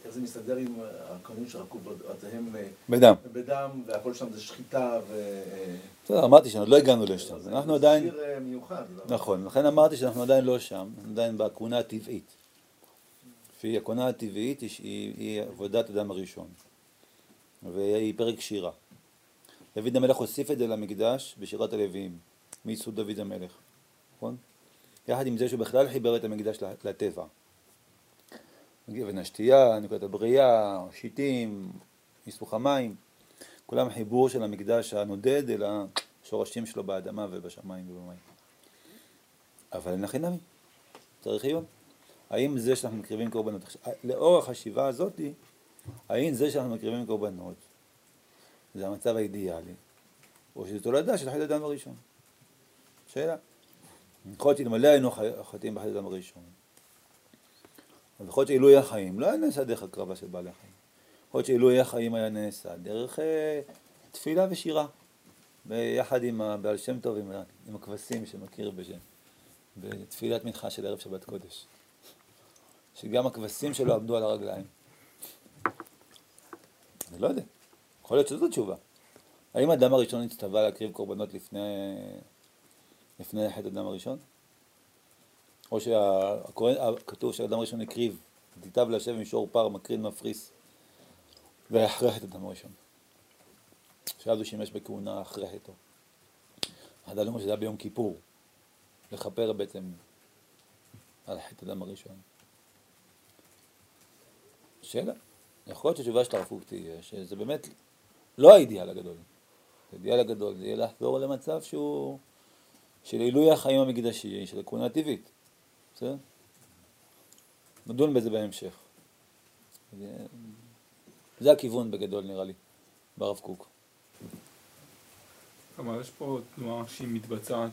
Speaker 2: איך זה מסתדר עם הכהנים שרקו בתיהם
Speaker 1: בדם,
Speaker 2: בדם, והכל שם זה שחיטה ו...
Speaker 1: בסדר, אמרתי שעוד לא הגענו לשם, אנחנו עדיין...
Speaker 2: זה שיר מיוחד.
Speaker 1: לא? נכון, לכן אמרתי שאנחנו עדיין לא שם, עדיין בכהונה הטבעית. לפי הכהונה הטבעית היא עבודת אדם הראשון, והיא פרק שירה. דוד המלך הוסיף את זה למקדש בשירת הלוויים, מייסוד דוד המלך, נכון? יחד עם זה שהוא בכלל חיבר את המקדש לטבע. אבן השתייה, נקודת הבריאה, שיטים, ניסוך המים, כולם חיבור של המקדש הנודד אל השורשים שלו באדמה ובשמיים ובמים. אבל אין נמי, צריך עיון. האם זה שאנחנו מקריבים קורבנות, לאור החשיבה הזאתי, האם זה שאנחנו מקריבים קורבנות זה המצב האידיאלי, או שזה תולדה של חטא אדם הראשון. שאלה. יכול להיות שאלמלא היינו חטאים בחטא אדם הראשון. אז יכול להיות שעילוי החיים לא היה נעשה דרך הקרבה של בעלי החיים. יכול להיות שעילוי החיים היה נעשה דרך אה, תפילה ושירה. ביחד עם הבעל שם טוב, עם, עם הכבשים שמכיר בשם, בתפילת מנחה של ערב שבת קודש. שגם הכבשים שלו עמדו על הרגליים. אני לא יודע. יכול להיות שזו תשובה. האם האדם הראשון הצטווה להקריב קורבנות לפני, לפני חטא אדם הראשון? או שכתוב שהאדם הראשון הקריב, תיטב להשב מישור פר, מקרין מפריס, ואחרי חטא אדם הראשון. שאז הוא שימש בכהונה אחרי חטאו. אחד אומר שזה היה ביום כיפור, לכפר בעצם על חטא אדם הראשון. שאלה. יכול להיות שהתשובה של הרב קוק תהיה שזה באמת לא האידיאל הגדול. האידיאל הגדול זה יהיה לחזור למצב שהוא של עילוי החיים המקדשי, של הכהונה הטבעית. בסדר? נדון בזה בהמשך. זה, זה הכיוון בגדול נראה לי, ברב קוק.
Speaker 4: כלומר, יש פה תנועה שהיא מתבצעת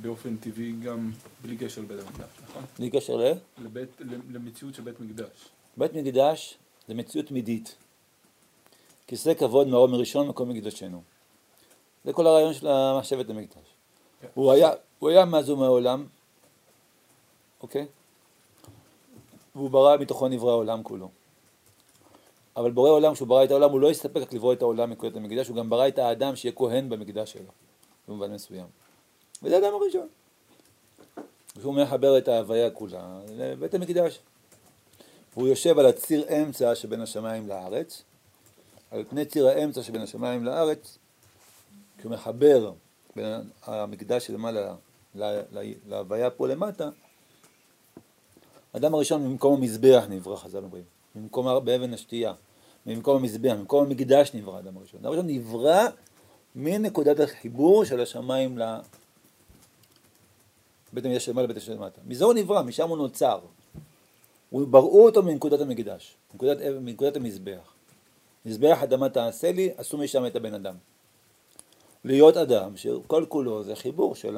Speaker 4: באופן טבעי גם בלי קשר לבית המקדש, נכון?
Speaker 1: בלי קשר ל?
Speaker 4: לבית, למציאות של בית מקדש.
Speaker 1: בית מקדש זה מציאות תמידית. כיסא כבוד מרום מראשון מקום מקדשנו. זה כל הרעיון של השבט המקדש. כן. הוא היה, הוא היה מאז ומעולם, אוקיי? והוא ברא מתוכו נברא העולם כולו. אבל בורא עולם, כשהוא ברא את העולם, הוא לא הסתפק רק לברוא את העולם מנקודת המקדש, הוא גם ברא את האדם שיהיה כהן במקדש שלו, במובן מסוים. וזה האדם הראשון. שהוא מחבר את ההוויה כולה לבית המקדש. והוא יושב על הציר אמצע שבין השמיים לארץ, על פני ציר האמצע שבין השמיים לארץ, כשהוא מחבר בין המקדש שלמעלה להוויה פה למטה, האדם הראשון ממקום המזבח נברא, חז"ל אומרים, ממקום באבן השתייה, ממקום המזבח, ממקום המקדש נברא האדם הראשון. האדם הראשון נברא מנקודת החיבור של השמיים ל... בית המקדש של מעלה לבית המקדש למטה. מזה הוא נברא, משם הוא נוצר. בראו אותו מנקודת המקדש, מנקודת, מנקודת המזבח. מזבח אדמה תעשה לי, עשו משם את הבן אדם. להיות אדם שכל כולו זה חיבור של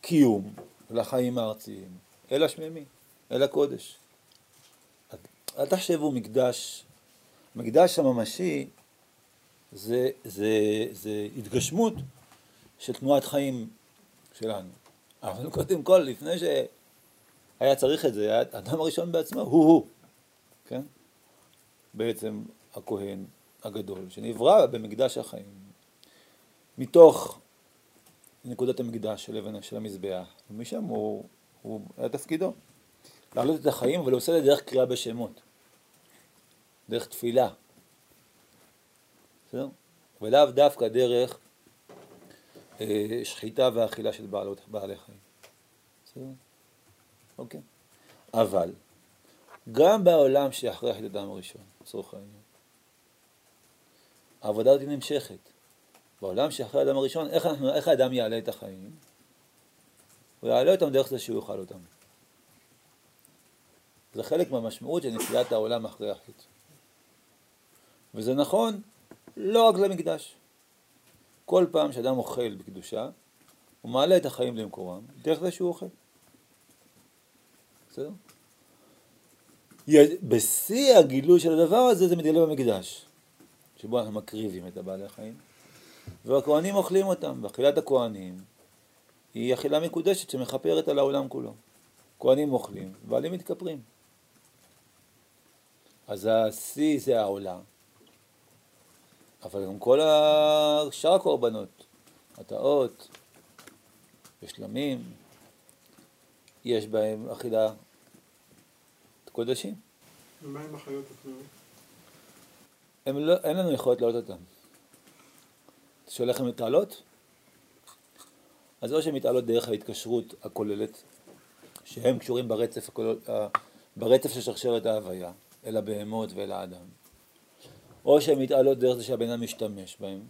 Speaker 1: הקיום לחיים הארציים, אל השמימי, אל הקודש. אל תחשבו מקדש, מקדש הממשי זה, זה, זה התגשמות של תנועת חיים שלנו. אבל קודם כל, לפני שהיה צריך את זה, האדם הראשון בעצמו הוא-הוא, כן? בעצם הכהן הגדול, שנברא במקדש החיים, מתוך נקודת המקדש של אבן של המזבח, ומשם הוא, הוא היה תפקידו, להעלות את החיים, אבל הוא עושה את זה דרך קריאה בשמות, דרך תפילה, בסדר? ולאו דווקא דרך אה, שחיטה ואכילה של בעלות, בעלי חיים. בסדר? אוקיי. אבל, גם בעולם שאחרי אדם הראשון, לצורך העניין, העבודה הזאת נמשכת. בעולם שאחרי האדם הראשון, איך, אנחנו, איך האדם יעלה את החיים? הוא יעלה אותם דרך זה שהוא יאכל אותם. זה חלק מהמשמעות של נפילת העולם אחרי החטא. וזה נכון לא רק למקדש. כל פעם שאדם אוכל בקדושה, הוא מעלה את החיים למקורם, דרך זה שהוא אוכל. בסדר? בשיא הגילוי של הדבר הזה זה מתגלה במקדש, שבו אנחנו מקריבים את הבעלי החיים, והכוהנים אוכלים אותם, ואכילת הכוהנים היא אכילה מקודשת שמכפרת על העולם כולו. כהנים אוכלים, בעלים מתכפרים. אז השיא זה העולה, אבל גם כל שאר הקורבנות, הטעות, ושלמים, יש בהם אכילה קודשים.
Speaker 5: ומה עם החיות הפנימיות?
Speaker 1: לא, אין לנו יכולת להעלות אותם. אתה שואל איך הן מתעלות? אז או שהן מתעלות דרך ההתקשרות הכוללת, שהם קשורים ברצף, הכולל, ברצף של שרשרת ההוויה, אל הבהמות ואל האדם. או שהן מתעלות דרך זה שהבן אדם משתמש בהם,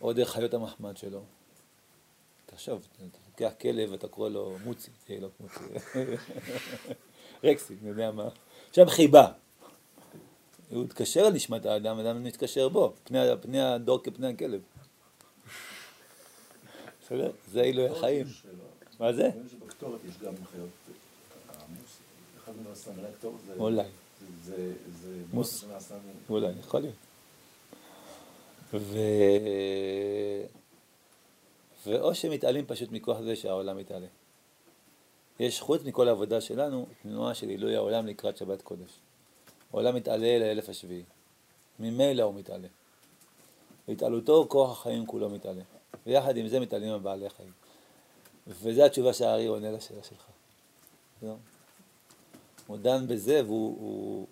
Speaker 1: או דרך חיות המחמד שלו. תחשוב, אתה לוקח כלב ואתה קורא לו מוצי, תהיה לו מוצי. רקסי, אני יודע מה. שם חיבה. הוא התקשר על נשמת האדם, האדם מתקשר בו, פני, פני הדור כפני הכלב. בסדר? זה עילוי החיים. מה זה?
Speaker 2: בקטורת יש גם חיות, אחד מן הסמלי הקטורת זה...
Speaker 1: אולי.
Speaker 2: זה
Speaker 1: מוס.
Speaker 2: שנעשה
Speaker 1: אולי, יכול להיות. ו... ואו שמתעלים פשוט מכוח זה שהעולם מתעלה. יש חוץ מכל העבודה שלנו, תנועה של עילוי העולם לקראת שבת קודש. העולם מתעלה לאלף השביעי. ממילא הוא מתעלה. בהתעלותו כוח החיים כולו מתעלה. ויחד עם זה מתעלים הבעלי חיים. וזו התשובה שהארי עונה לשאלה שלך. לא? הוא דן בזה והוא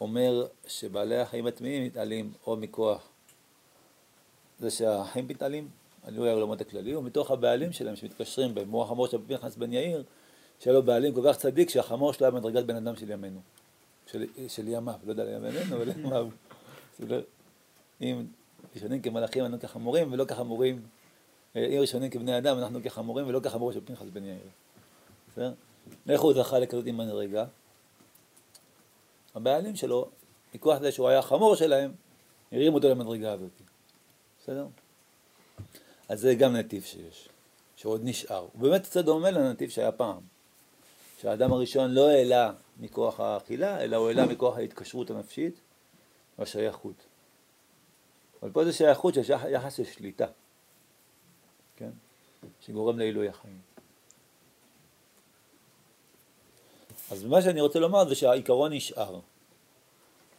Speaker 1: אומר שבעלי החיים הטמאים מתעלים או מכוח זה שהחיים מתעלים, עלוי העולמות הכללי, ומתוך הבעלים שלהם שמתקשרים כמו החמור של פנחס בן יאיר, שהיה לו בעלים כל כך צדיק שהחמור שלו היה מדרגת בן אדם של ימינו, של, של ימיו, לא יודע לימינו, אבל ימיו. אם ראשונים כמלאכים אנחנו כחמורים ולא כחמורים, אם ראשונים כבני אדם אנחנו כחמורים ולא כחמור של פנחס בן יאיר. בסדר? איך הוא זכה לכזאת עם מדרגה? הבעלים שלו, מכוח זה שהוא היה חמור שלהם, הרים אותו למדרגה הזאת. בסדר? אז זה גם נתיב שיש, שעוד נשאר. הוא באמת קצת דומה לנתיב שהיה פעם. שהאדם הראשון לא העלה מכוח האכילה, אלא הוא העלה מכוח ההתקשרות הנפשית והשייכות. אבל פה זה שייכות שיש יחס של שליטה, כן? שגורם לעילוי החיים. אז מה שאני רוצה לומר זה שהעיקרון נשאר,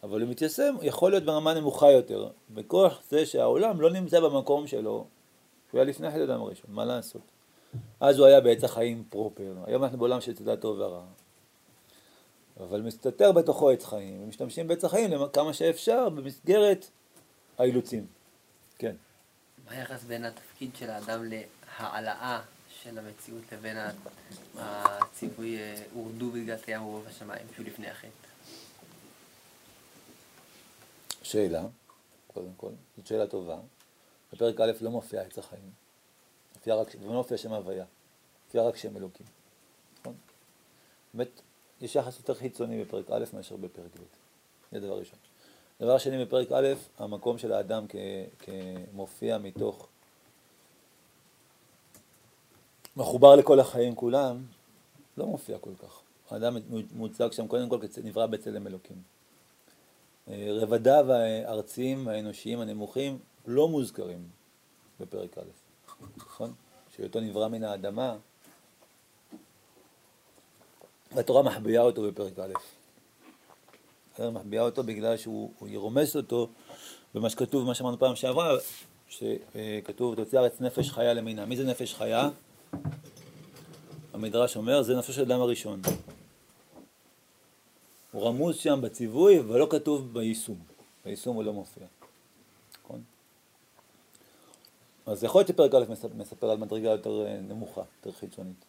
Speaker 1: אבל הוא מתיישם, יכול להיות ברמה נמוכה יותר, בכוח זה שהעולם לא נמצא במקום שלו, שהוא היה לפני חטא אדם הראשון, מה לעשות? אז הוא היה בעץ החיים פרופר, היום אנחנו בעולם של צדד טוב ורע, אבל מסתתר בתוכו עץ חיים, ומשתמשים בעץ החיים כמה שאפשר במסגרת האילוצים. כן.
Speaker 6: מה היחס בין התפקיד של האדם להעלאה של המציאות לבין הציווי אה, הורדו בגת ים ובו בשמיים שהוא לפני החטא?
Speaker 1: שאלה, קודם כל, זאת שאלה טובה. בפרק א' לא מופיע עץ החיים. מופיע רק, ולא מופיע שם הוויה. מופיע רק שם אלוקים. נכון? באמת, יש יחס יותר חיצוני בפרק א' מאשר בפרק ב'. זה דבר ראשון. דבר שני, בפרק א', המקום של האדם כ, כמופיע מתוך מחובר לכל החיים כולם, לא מופיע כל כך. האדם מוצג שם קודם כל כנברא בצלם אלוקים. אה, רבדיו הארציים האנושיים הנמוכים לא מוזכרים בפרק א', נכון? שהיותו נברא מן האדמה, והתורה מחביאה אותו בפרק א'. התורה מחביאה אותו בגלל שהוא ירומס אותו במה שכתוב, מה שאמרנו פעם שעברה, שכתוב תוציא ארץ נפש חיה למינה. מי זה נפש חיה? המדרש אומר, זה נפשו של אדם הראשון. הוא רמוז שם בציווי, אבל לא כתוב ביישום. ביישום הוא לא מופיע. נכון? אז יכול להיות שפרק א' מספר על מדרגה יותר אה, נמוכה, יותר חיצונית.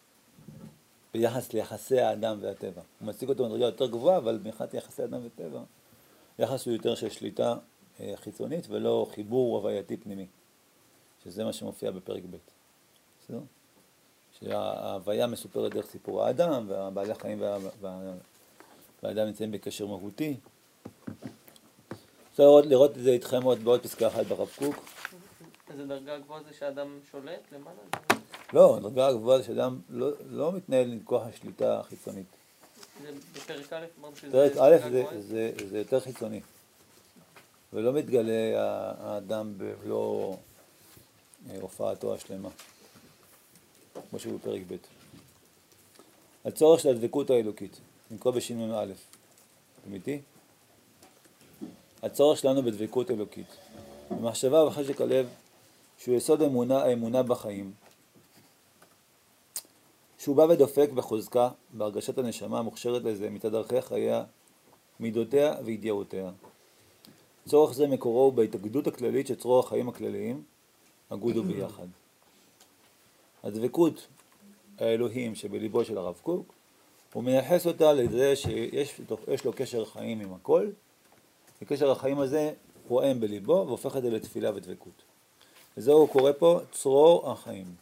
Speaker 1: ביחס ליחסי האדם והטבע. הוא מציג אותו במדרגה יותר גבוהה, אבל מבחינת יחסי אדם וטבע, יחס הוא יותר של שליטה אה, חיצונית ולא חיבור הווייתי פנימי, שזה מה שמופיע בפרק ב'. בסדר? שההוויה מסופרת דרך סיפור האדם, והבעלי החיים וה... וה... והאדם נמצאים בקשר מהותי. אפשר לראות, את זה איתכם עוד בעוד פסקה אחת ברב קוק.
Speaker 6: איזה דרגה גבוהה זה שאדם שולט למעלה?
Speaker 1: לא, הדרגה הגבוהה זה שאדם לא, לא מתנהל עם כוח השליטה החיצונית.
Speaker 6: זה בפרק א' אמרנו שזה
Speaker 1: פרק
Speaker 6: דרגה
Speaker 1: א' זה,
Speaker 6: גבוהה?
Speaker 1: זה, זה יותר חיצוני. ולא מתגלה האדם במלוא אה, הופעתו השלמה, כמו שהוא בפרק ב'. הצורך של הדבקות האלוקית, נקרא בש"מ א', אתם איתי? הצורך שלנו בדבקות אלוקית, במחשבה ובחשק הלב, שהוא יסוד האמונה, האמונה בחיים, שהוא בא ודופק בחוזקה, בהרגשת הנשמה המוכשרת לזה, מתדרכי חייה, מידותיה וידיעותיה. צורך זה מקורו הוא בהתאגדות הכללית של צרור החיים הכלליים, אגודו ביחד. הדבקות האלוהים שבליבו של הרב קוק, הוא מייחס אותה לזה שיש לו קשר חיים עם הכל, וקשר החיים הזה פועם בליבו והופך את זה לתפילה ודבקות. וזהו הוא קורא פה צרור החיים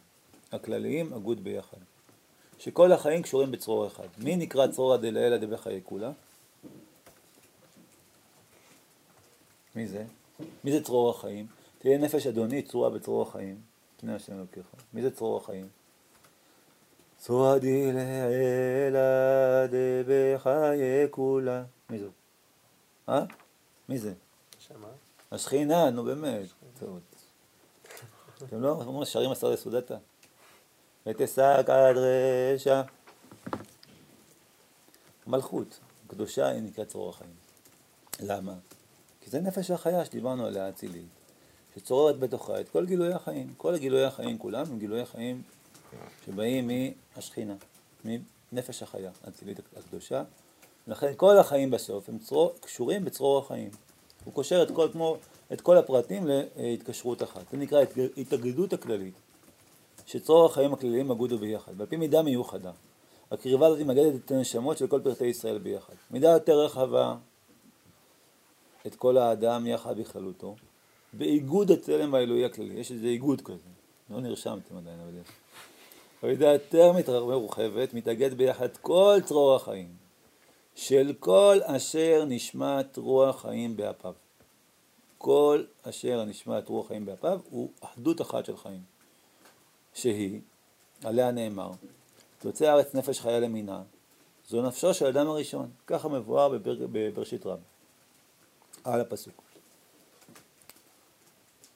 Speaker 1: הכלליים אגוד ביחד. שכל החיים קשורים בצרור אחד. מי נקרא צרור דלעילא דבחיי כולה? מי זה? מי זה צרור החיים? תהיה נפש אדוני צרורה בצרור החיים, פני השם אלוקיך. מי זה צרור החיים? צרור דלעילא דבחיי כולה. מי זאת? אה? מי זה? השכינה, נו באמת. אתם לא אומרים שרים עשר לסעודתה? ותשק עד רשע. המלכות, הקדושה היא נקראת צרור החיים. למה? כי זה נפש החיה שדיברנו עליה אצילית, שצוררת בתוכה את כל גילויי החיים. כל גילויי החיים כולם הם גילויי חיים שבאים מהשכינה, מנפש החיה, האצילית הקדושה. לכן כל החיים בסוף הם צרור, קשורים בצרור החיים. הוא קושר את כל, כמו, את כל הפרטים להתקשרות אחת. זה נקרא התאגדות הכללית. שצרור החיים הכלליים אגודו ביחד, ועל פי מידה מיוחדה. הקריבה הזאת מגדת את הנשמות של כל פרטי ישראל ביחד. מידה יותר רחבה, את כל האדם יחד בכללותו, באיגוד הצלם האלוהי הכללי. יש איזה איגוד כזה, לא נרשמתם עדיין, אבל יש. במידה יותר מורחבת, מתאגד ביחד כל צרור החיים, של כל אשר נשמת רוח חיים באפיו. כל אשר נשמת רוח חיים באפיו הוא אחדות אחת של חיים. שהיא, עליה נאמר, תוצא הארץ נפש חיה למינה, זו נפשו של אדם הראשון, ככה מבואר בבר... בבראשית רב, על הפסוק.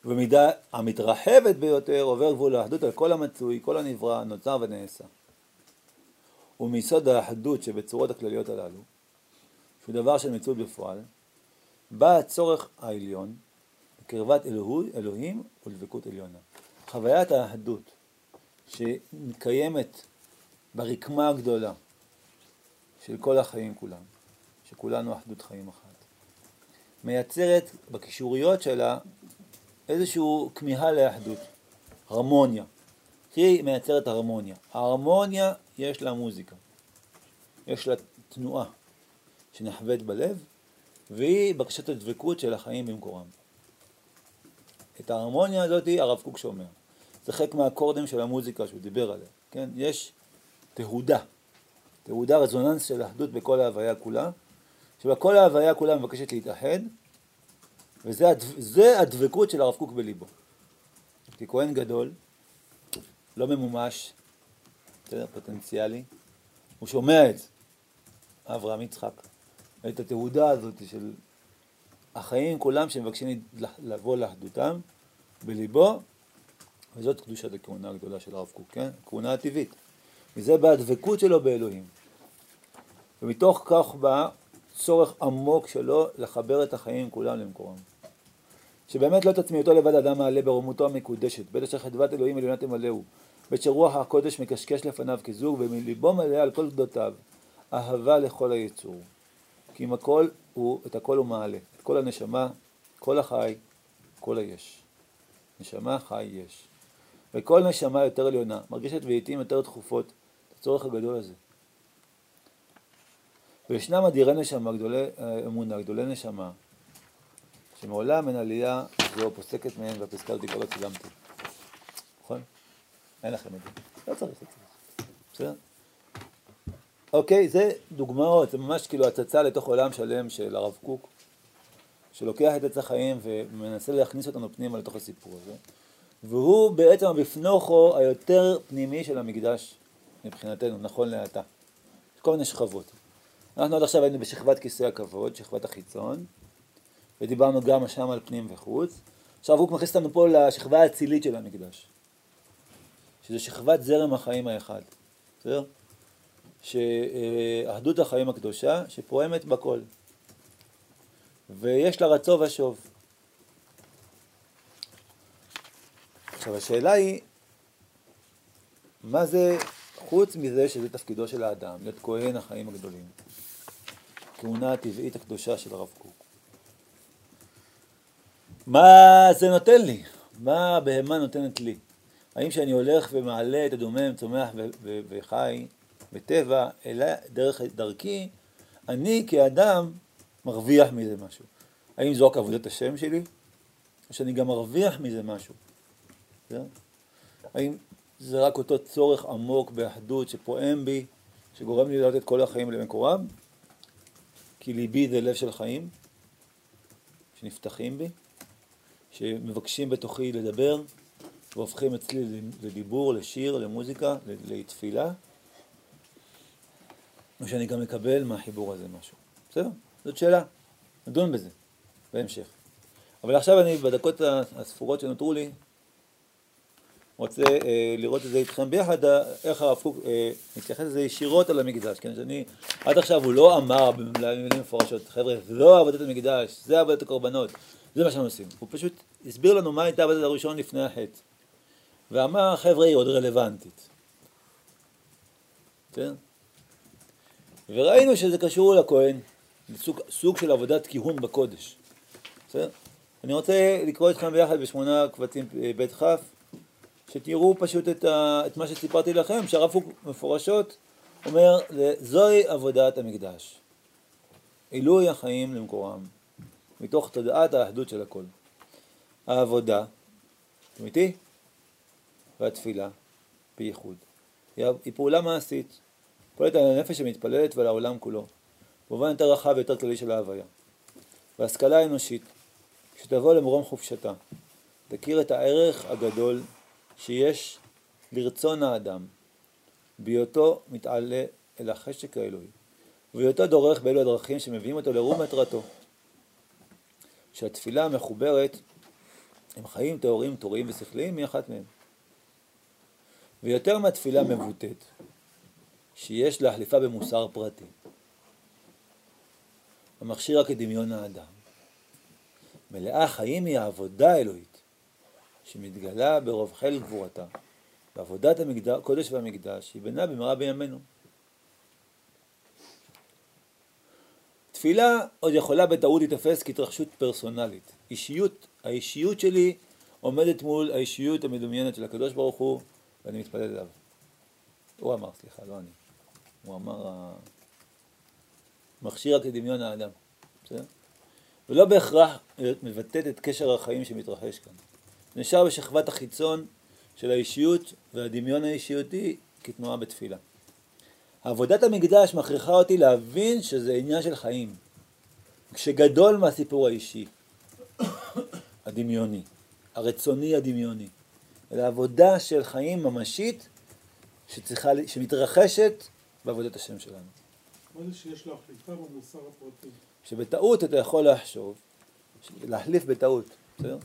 Speaker 1: במידה המתרחבת ביותר עובר גבול האחדות על כל המצוי, כל הנברא, נוצר ונעשה. ומיסוד האחדות שבצורות הכלליות הללו, שהוא דבר של מציאות בפועל, בא הצורך העליון בקרבת אלוהי, אלוהים ולדבקות עליונה. חוויית האחדות שמתקיימת ברקמה הגדולה של כל החיים כולם, שכולנו אחדות חיים אחת, מייצרת בקישוריות שלה איזושהי כמיהה לאחדות, הרמוניה. היא מייצרת הרמוניה. ההרמוניה יש לה מוזיקה, יש לה תנועה שנחווית בלב, והיא בקשת הדבקות של החיים במקורם. את ההרמוניה הזאת הרב קוק שומר. זה חלק מהאקורדים של המוזיקה שהוא דיבר עליה, כן? יש תהודה, תהודה רזוננס של אחדות בכל ההוויה כולה, שבה כל ההוויה כולה מבקשת להתאחד, וזה הדב... הדבקות של הרב קוק בליבו. כי כהן גדול, לא ממומש, בסדר, פוטנציאלי, הוא שומע את זה, אברהם יצחק, את התהודה הזאת של החיים כולם שמבקשים לבוא לאחדותם בליבו, וזאת קדושת הכהונה הגדולה של הרב קוק, כן? הכהונה הטבעית. וזה בהדבקות שלו באלוהים. ומתוך כך בא צורך עמוק שלו לחבר את החיים כולם למקורם. שבאמת לא תצמיעותו לבד אדם מעלה ברומותו המקודשת, בית אשר חדבת אלוהים עליונה תמלאו, בית שרוח הקודש מקשקש לפניו כזוג, ומליבו מלא על כל גדותיו, אהבה לכל היצור. כי אם הכל הוא, את הכל הוא מעלה, את כל הנשמה, כל החי, כל היש. נשמה, חי, יש. וכל נשמה יותר עליונה, מרגישת לעיתים יותר דחופות את הצורך הגדול הזה. וישנם אדירי נשמה, גדולי אה, אמונה, גדולי נשמה, שמעולם אין עלייה זו פוסקת מהם, והפסקה אותי כבר לא צילמתי. נכון? אין לכם את זה. לא צריך, לא צריך. בסדר? אוקיי, זה דוגמאות, זה ממש כאילו הצצה לתוך עולם שלם של הרב קוק, שלוקח את עץ החיים ומנסה להכניס אותנו פנימה לתוך הסיפור הזה. והוא בעצם הבפנוכו היותר פנימי של המקדש מבחינתנו, נכון לעתה. כל מיני שכבות. אנחנו עד עכשיו היינו בשכבת כיסא הכבוד, שכבת החיצון, ודיברנו גם שם על פנים וחוץ. עכשיו הוא מכניס אותנו פה לשכבה האצילית של המקדש, שזה שכבת זרם החיים האחד, בסדר? שאחדות החיים הקדושה שפועמת בכל, ויש לה רצו ושוב. עכשיו השאלה היא, מה זה, חוץ מזה שזה תפקידו של האדם, להיות כהן החיים הגדולים, כהונה הטבעית הקדושה של הרב קוק. מה זה נותן לי? מה הבהמה נותנת לי? האם כשאני הולך ומעלה את הדומם, צומח וחי בטבע, אלא דרך דרכי, אני כאדם מרוויח מזה משהו. האם זו רק עבודת השם שלי? או שאני גם מרוויח מזה משהו? כן? האם זה רק אותו צורך עמוק באחדות שפועם בי, שגורם לי לראות את כל החיים למקורם? כי ליבי זה לב של חיים, שנפתחים בי, שמבקשים בתוכי לדבר, והופכים אצלי לדיבור, לשיר, למוזיקה, לתפילה, או שאני גם מקבל מהחיבור הזה משהו. בסדר? זאת שאלה, נדון בזה בהמשך. אבל עכשיו אני, בדקות הספורות שנותרו לי, רוצה אה, לראות את זה איתכם ביחד, אה, איך הרב קוק אה, מתייחס לזה ישירות על המקדש, כן, שאני, עד עכשיו הוא לא אמר במילים מפורשות, חבר'ה, זה לא עבודת המקדש, זה עבודת הקורבנות, זה מה שאנחנו עושים. הוא פשוט הסביר לנו מה הייתה עבודת הראשון לפני החטא. ואמר, חבר'ה, היא עוד רלוונטית. כן? וראינו שזה קשור לכהן, סוג, סוג של עבודת כיהון בקודש. בסדר? אני רוצה לקרוא איתכם ביחד בשמונה קבצים אה, בית כ', שתראו פשוט את, ה, את מה שסיפרתי לכם, שהרב פוק מפורשות אומר, זוהי עבודת המקדש. עילוי החיים למקורם, מתוך תודעת האחדות של הכל. העבודה, אתם איתי? והתפילה, בייחוד. היא פעולה מעשית, פועלת על הנפש שמתפללת ועל העולם כולו, במובן יותר רחב ויותר כללי של ההוויה. והשכלה האנושית, כשתבוא למרום חופשתה, תכיר את הערך הגדול שיש לרצון האדם, בהיותו מתעלה אל החשק האלוהי, ובהיותו דורך באלו הדרכים שמביאים אותו לרום מטרתו. שהתפילה המחוברת הם חיים טהורים, תוריים ושכליים היא אחת מהם. ויותר מהתפילה מבוטאת, שיש להחליפה במוסר פרטי. המכשיר רק את דמיון האדם. מלאה חיים היא העבודה האלוהית, שמתגלה ברוב חיל גבורתה, בעבודת הקודש והמקדש, היא בנה במהרה בימינו. תפילה עוד יכולה בטעות להתאפס כהתרחשות פרסונלית. אישיות, האישיות שלי עומדת מול האישיות המדומיינת של הקדוש ברוך הוא, ואני מתפלל אליו. הוא אמר, סליחה, לא אני. הוא אמר, מכשיר כדמיון האדם. בסדר? ולא בהכרח מבטאת את קשר החיים שמתרחש כאן. נשאר בשכבת החיצון של האישיות והדמיון האישיותי כתנועה בתפילה. עבודת המקדש מכריחה אותי להבין שזה עניין של חיים, שגדול מהסיפור האישי, הדמיוני, הרצוני הדמיוני, אלא עבודה של חיים ממשית שצריכה, שמתרחשת בעבודת השם שלנו.
Speaker 5: מה זה שיש לו החליפה במוסר הפרטי?
Speaker 1: שבטעות אתה יכול לחשוב, להחליף בטעות, בסדר?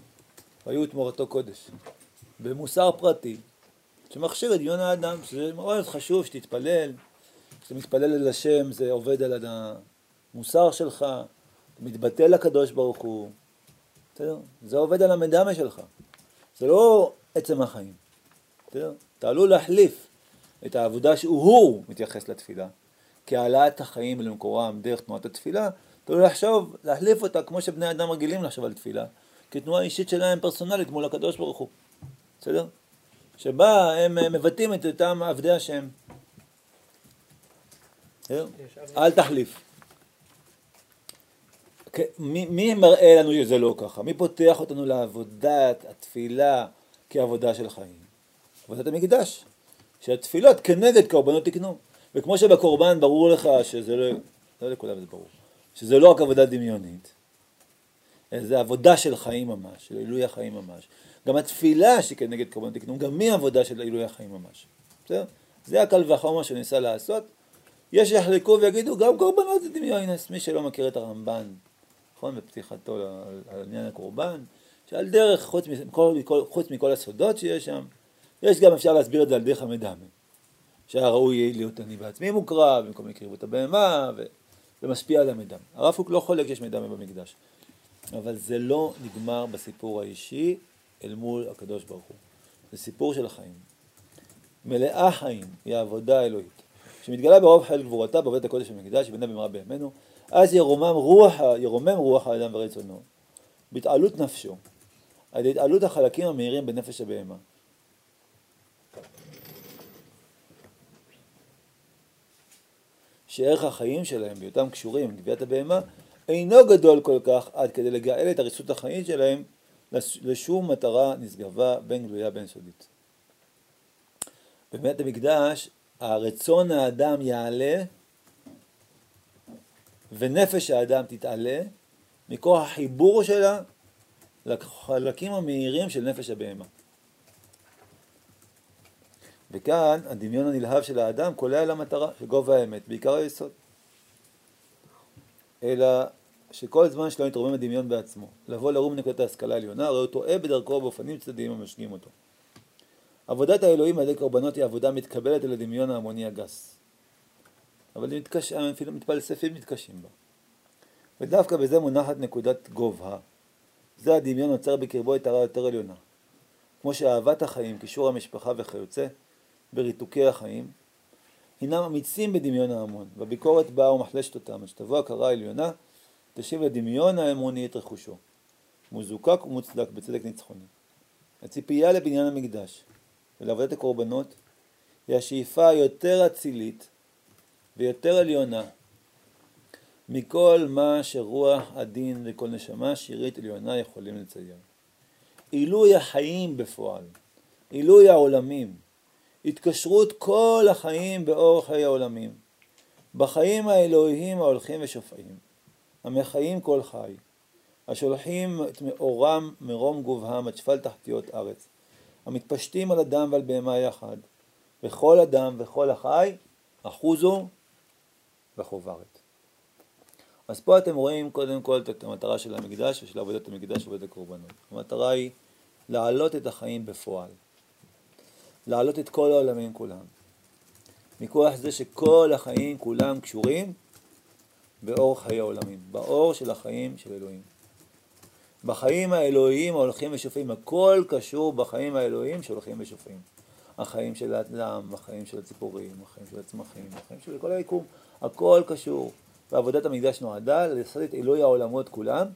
Speaker 1: היו תמורתו קודש. במוסר פרטי, שמכשיר את דמיון האדם, שזה מאוד חשוב שתתפלל, כשאתה מתפלל אל השם זה עובד על המוסר שלך, אתה מתבטא לקדוש ברוך הוא, בסדר? זה עובד על המדמה שלך, זה לא עצם החיים, בסדר? אתה עלול להחליף את העבודה שהוא מתייחס לתפילה, כהעלאת החיים למקורם דרך תנועת התפילה, עלול לחשוב, להחליף אותה כמו שבני אדם רגילים לחשוב על תפילה, כתנועה אישית שלהם פרסונלית מול הקדוש ברוך הוא, בסדר? שבה הם מבטאים את אותם עבדי השם. אל תחליף. מי, מי מראה לנו שזה לא ככה? מי פותח אותנו לעבודת התפילה כעבודה של חיים? עבודת המקדש, שהתפילות כנגד קורבנות תקנו. וכמו שבקורבן ברור לך שזה לא, לא לכולם זה ברור, שזה לא רק עבודה דמיונית, זה עבודה של חיים ממש, של עילוי החיים ממש. גם התפילה שכנגד קורבנות תקנו, גם היא עבודה של עילוי החיים ממש. בסדר? זה הקל וחומר שניסה לעשות. יש שיחלקו ויגידו, גם קורבנות זה דמיונס, מי שלא מכיר את הרמב"ן, נכון, בפתיחתו על, על עניין הקורבן, שעל דרך, חוץ מכל, חוץ מכל הסודות שיש שם, יש גם אפשר להסביר את זה על דרך המדמה, שהיה ראוי להיות אני בעצמי מוקרב, במקום הקריבו את הבהמה, וזה משפיע על המדמה. הרב קוק לא חולק שיש מדמה במקדש, אבל זה לא נגמר בסיפור האישי אל מול הקדוש ברוך הוא. זה סיפור של החיים. מלאה חיים היא העבודה האלוהית. שמתגלה ברוב חיל גבורתה בבית הקודש במקדש, שבנה במהרה בימינו, אז ירומם רוח, ירומם רוח האדם ורצונו, בהתעלות נפשו, על התעלות החלקים המהירים בנפש הבהמה. שערך החיים שלהם, בהיותם קשורים עם גביית הבהמה, אינו גדול כל כך עד כדי לגאל את הריסות החיים שלהם לשום מטרה נשגבה בין גלויה בין סודית. בבית המקדש הרצון האדם יעלה ונפש האדם תתעלה מכוח החיבור שלה לחלקים המהירים של נפש הבהמה. וכאן הדמיון הנלהב של האדם קולע למטרה של גובה האמת, בעיקר היסוד. אלא שכל זמן שלא יתרומם הדמיון בעצמו, לבוא לרום נקודת ההשכלה העליונה, הרי הוא טועה בדרכו באופנים צדדיים המשנים אותו. עבודת האלוהים על ידי קורבנות היא עבודה מתקבלת אל הדמיון ההמוני הגס. אבל מתקש... מתפלספים מתקשים בה. ודווקא בזה מונחת נקודת גובה. זה הדמיון נוצר בקרבו את הרע יותר עליונה. כמו שאהבת החיים, קישור המשפחה וכיוצא, בריתוקי החיים, הינם אמיצים בדמיון ההמון, והביקורת באה ומחלשת אותם, עד שתבוא הכרה העליונה, תשיב לדמיון האמוני את רכושו. מוזוקק ומוצדק בצדק ניצחוני. הציפייה לבניין המקדש, ולעבודת הקורבנות היא השאיפה היותר אצילית ויותר עליונה מכל מה שרוח הדין וכל נשמה שירית עליונה יכולים לצייר. עילוי החיים בפועל, עילוי העולמים, התקשרות כל החיים באור חיי העולמים, בחיים האלוהיים ההולכים ושופעים, המחיים כל חי, השולחים את מאורם מרום גובהם עד שפל תחתיות ארץ, המתפשטים על אדם ועל בהמה יחד, וכל אדם וכל החי אחוזו בחוברת. אז פה אתם רואים קודם כל את המטרה של המקדש ושל עבודת המקדש ועבודת הקורבנות. המטרה היא להעלות את החיים בפועל, להעלות את כל העולמים כולם. מכוח זה שכל החיים כולם קשורים באור חיי העולמים, באור של החיים של אלוהים. בחיים האלוהיים ההולכים ושופעים, הכל קשור בחיים האלוהיים שהולכים ושופעים. החיים של האדם, החיים של הציפורים, החיים של הצמחים, החיים של כל היקום, הכל קשור. ועבודת המקדש נועדה לעשות את עילוי העולמות כולם,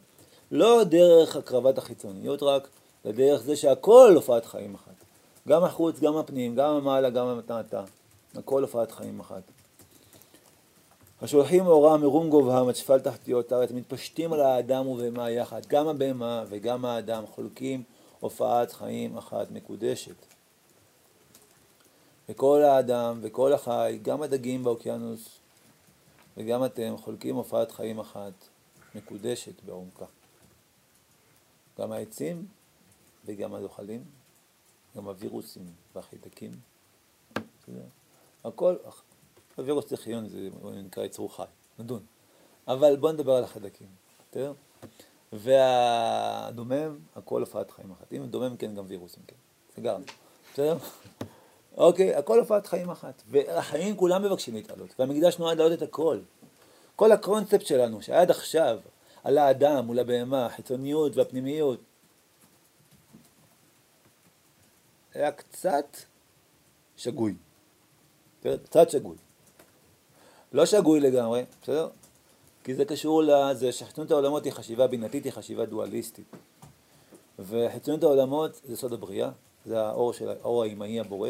Speaker 1: לא דרך הקרבת החיצוניות רק, אלא דרך זה שהכל הופעת חיים אחת. גם החוץ, גם הפנים, גם המעלה, גם המטעתה. הכל הופעת חיים אחת. השולחים אורה מרום גובהם עד שפל תחתיות הארץ, מתפשטים על האדם ובהמה יחד. גם הבהמה וגם האדם חולקים הופעת חיים אחת מקודשת. וכל האדם וכל החי, גם הדגים באוקיינוס וגם אתם חולקים הופעת חיים אחת מקודשת בעומקה. גם העצים וגם הזוחלים, גם הווירוסים והחידקים. הכל, הווירוס זה חיון, זה נקרא יצרו חי, נדון. אבל בואו נדבר על החיידקים, בסדר? והדומם, הכל הופעת חיים אחת. אם דומם כן, גם וירוסים כן. סגרנו, בסדר? אוקיי, הכל הופעת חיים אחת. והחיים כולם מבקשים להתעלות, והמקדש נועד להעלות את הכל. כל הקונספט שלנו, שעד עכשיו, על האדם מול הבהמה, החיצוניות והפנימיות, היה קצת שגוי. קצת שגוי. לא שגוי לגמרי, בסדר? כי זה קשור לזה שחיצוניות העולמות היא חשיבה בינתית, היא חשיבה דואליסטית. וחיצוניות העולמות זה סוד הבריאה, זה האור של האור האימהי הבורא,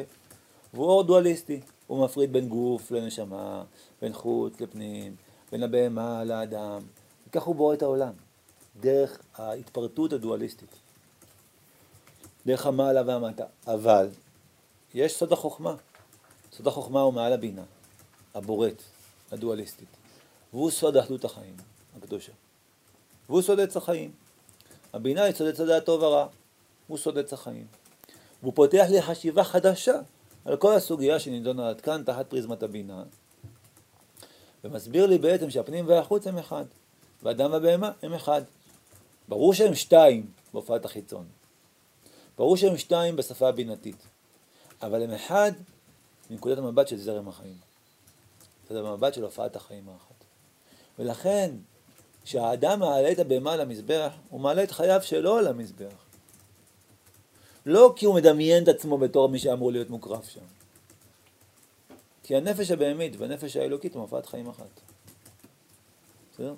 Speaker 1: והוא אור דואליסטי. הוא מפריד בין גוף לנשמה, בין חוץ לפנים, בין הבהמה לאדם. וכך הוא בורא את העולם, דרך ההתפרטות הדואליסטית. דרך המעלה והמטה. אבל יש סוד החוכמה. סוד החוכמה הוא מעל הבינה, הבוראת, הדואליסטית. והוא סוד אחדות החיים הקדושה. והוא סוד עץ החיים. הבינה היא סוד עץ הדעת טוב ורע. הוא סוד עץ החיים. והוא פותח לי חשיבה חדשה על כל הסוגיה שנידונה עד כאן תחת פריזמת הבינה, ומסביר לי בעצם שהפנים והחוץ הם אחד, והאדם והבהמה הם אחד. ברור שהם שתיים בהופעת החיצון. ברור שהם שתיים בשפה הבינתית, אבל הם אחד מנקודת המבט של זרם החיים. זה המבט של הופעת החיים האחת. ולכן, כשהאדם מעלה את הבהמה על המזבח, הוא מעלה את חייו שלו על המזבח. לא כי הוא מדמיין את עצמו בתור מי שאמור להיות מוקרב שם. כי הנפש הבהמית והנפש האלוקית הם הופעת חיים אחת. בסדר?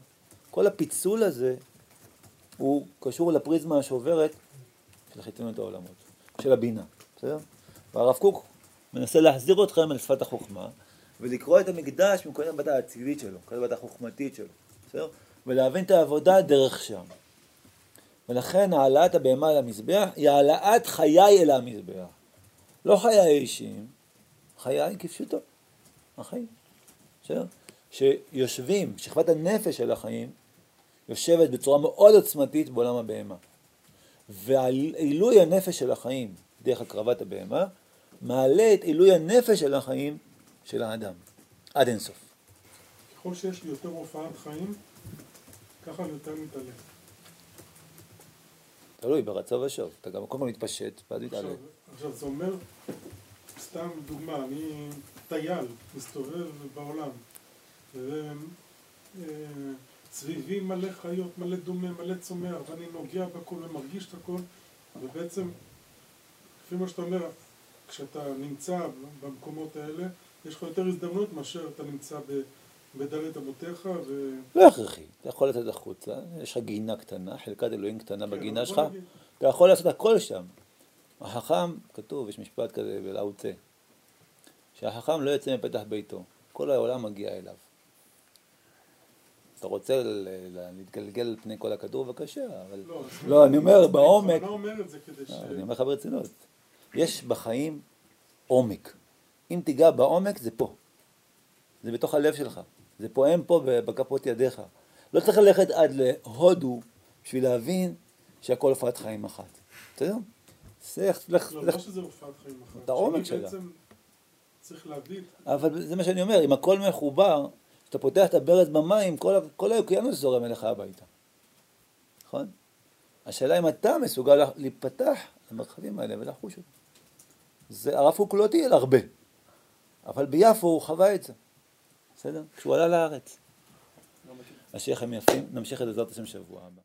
Speaker 1: כל הפיצול הזה הוא קשור לפריזמה השוברת של חיצוניות העולמות, של הבינה, בסדר? והרב קוק מנסה להחזיר אתכם אל שפת החוכמה ולקרוא את המקדש מנקודת המבט האצילית שלו, מנקודת המבט החוכמתית שלו, בסדר? ולהבין את העבודה דרך שם. ולכן העלאת הבהמה למזבח היא העלאת חיי אל המזבח. לא חיי אישיים, חיי כפשוטו, החיים. בסדר? שיושבים, שכבת הנפש של החיים יושבת בצורה מאוד עוצמתית בעולם הבהמה. ועילוי הנפש של החיים דרך הקרבת הבהמה מעלה את עילוי הנפש של החיים של האדם, עד אינסוף.
Speaker 5: ככל שיש לי יותר הופעת חיים, ככה אני יותר מתעלה.
Speaker 1: תלוי ברצה ושוב, אתה גם כל מתפשט, ואז מתעלה.
Speaker 5: עכשיו, עכשיו זה אומר, סתם דוגמה, אני טייל, מסתובב בעולם, וסביבי מלא חיות, מלא דומה, מלא צומח, ואני נוגע בכל ומרגיש את הכל, ובעצם, לפי מה שאתה אומר, כשאתה נמצא במקומות האלה, יש לך יותר הזדמנות מאשר אתה נמצא בדלת אבותיך ו...
Speaker 1: לא הכרחי, אתה יכול לצאת החוצה, יש לך גינה קטנה, חלקת אלוהים קטנה
Speaker 5: כן,
Speaker 1: בגינה שלך,
Speaker 5: נגיד.
Speaker 1: אתה יכול לעשות הכל שם. החכם, כתוב, יש משפט כזה בלאו צה, שהחכם לא יוצא מפתח ביתו, כל העולם מגיע אליו. אתה רוצה להתגלגל על פני כל הכדור, בבקשה, אבל...
Speaker 5: לא,
Speaker 1: לא, אני אומר, בעומק,
Speaker 5: אני לא אומר את זה כדי ש...
Speaker 1: לא, אני אומר לך ברצינות, יש בחיים עומק. אם תיגע בעומק, זה פה. זה בתוך הלב שלך. זה פועם פה בכפות ידיך. לא צריך ללכת עד להודו בשביל להבין שהכל הופעת חיים אחת. בסדר? זה, לך,
Speaker 5: לא,
Speaker 1: לך,
Speaker 5: לא שזה הופעת חיים אחת.
Speaker 1: את העומק שלה.
Speaker 5: בעצם צריך להבין,
Speaker 1: אבל זה מה שאני אומר, אם הכל מחובר, כשאתה פותח את הברז במים, כל, כל האוקיינוס זורם אליך הביתה. נכון? השאלה אם אתה מסוגל לה- להיפתח למרחבים האלה ולחוש אותם. זה, הרב קוק לא טייל הרבה, אבל ביפו הוא חווה את זה. בסדר? כשהוא עלה לארץ. השיח הם יפים, נמשיך את זה בעזרת השם שבוע הבא.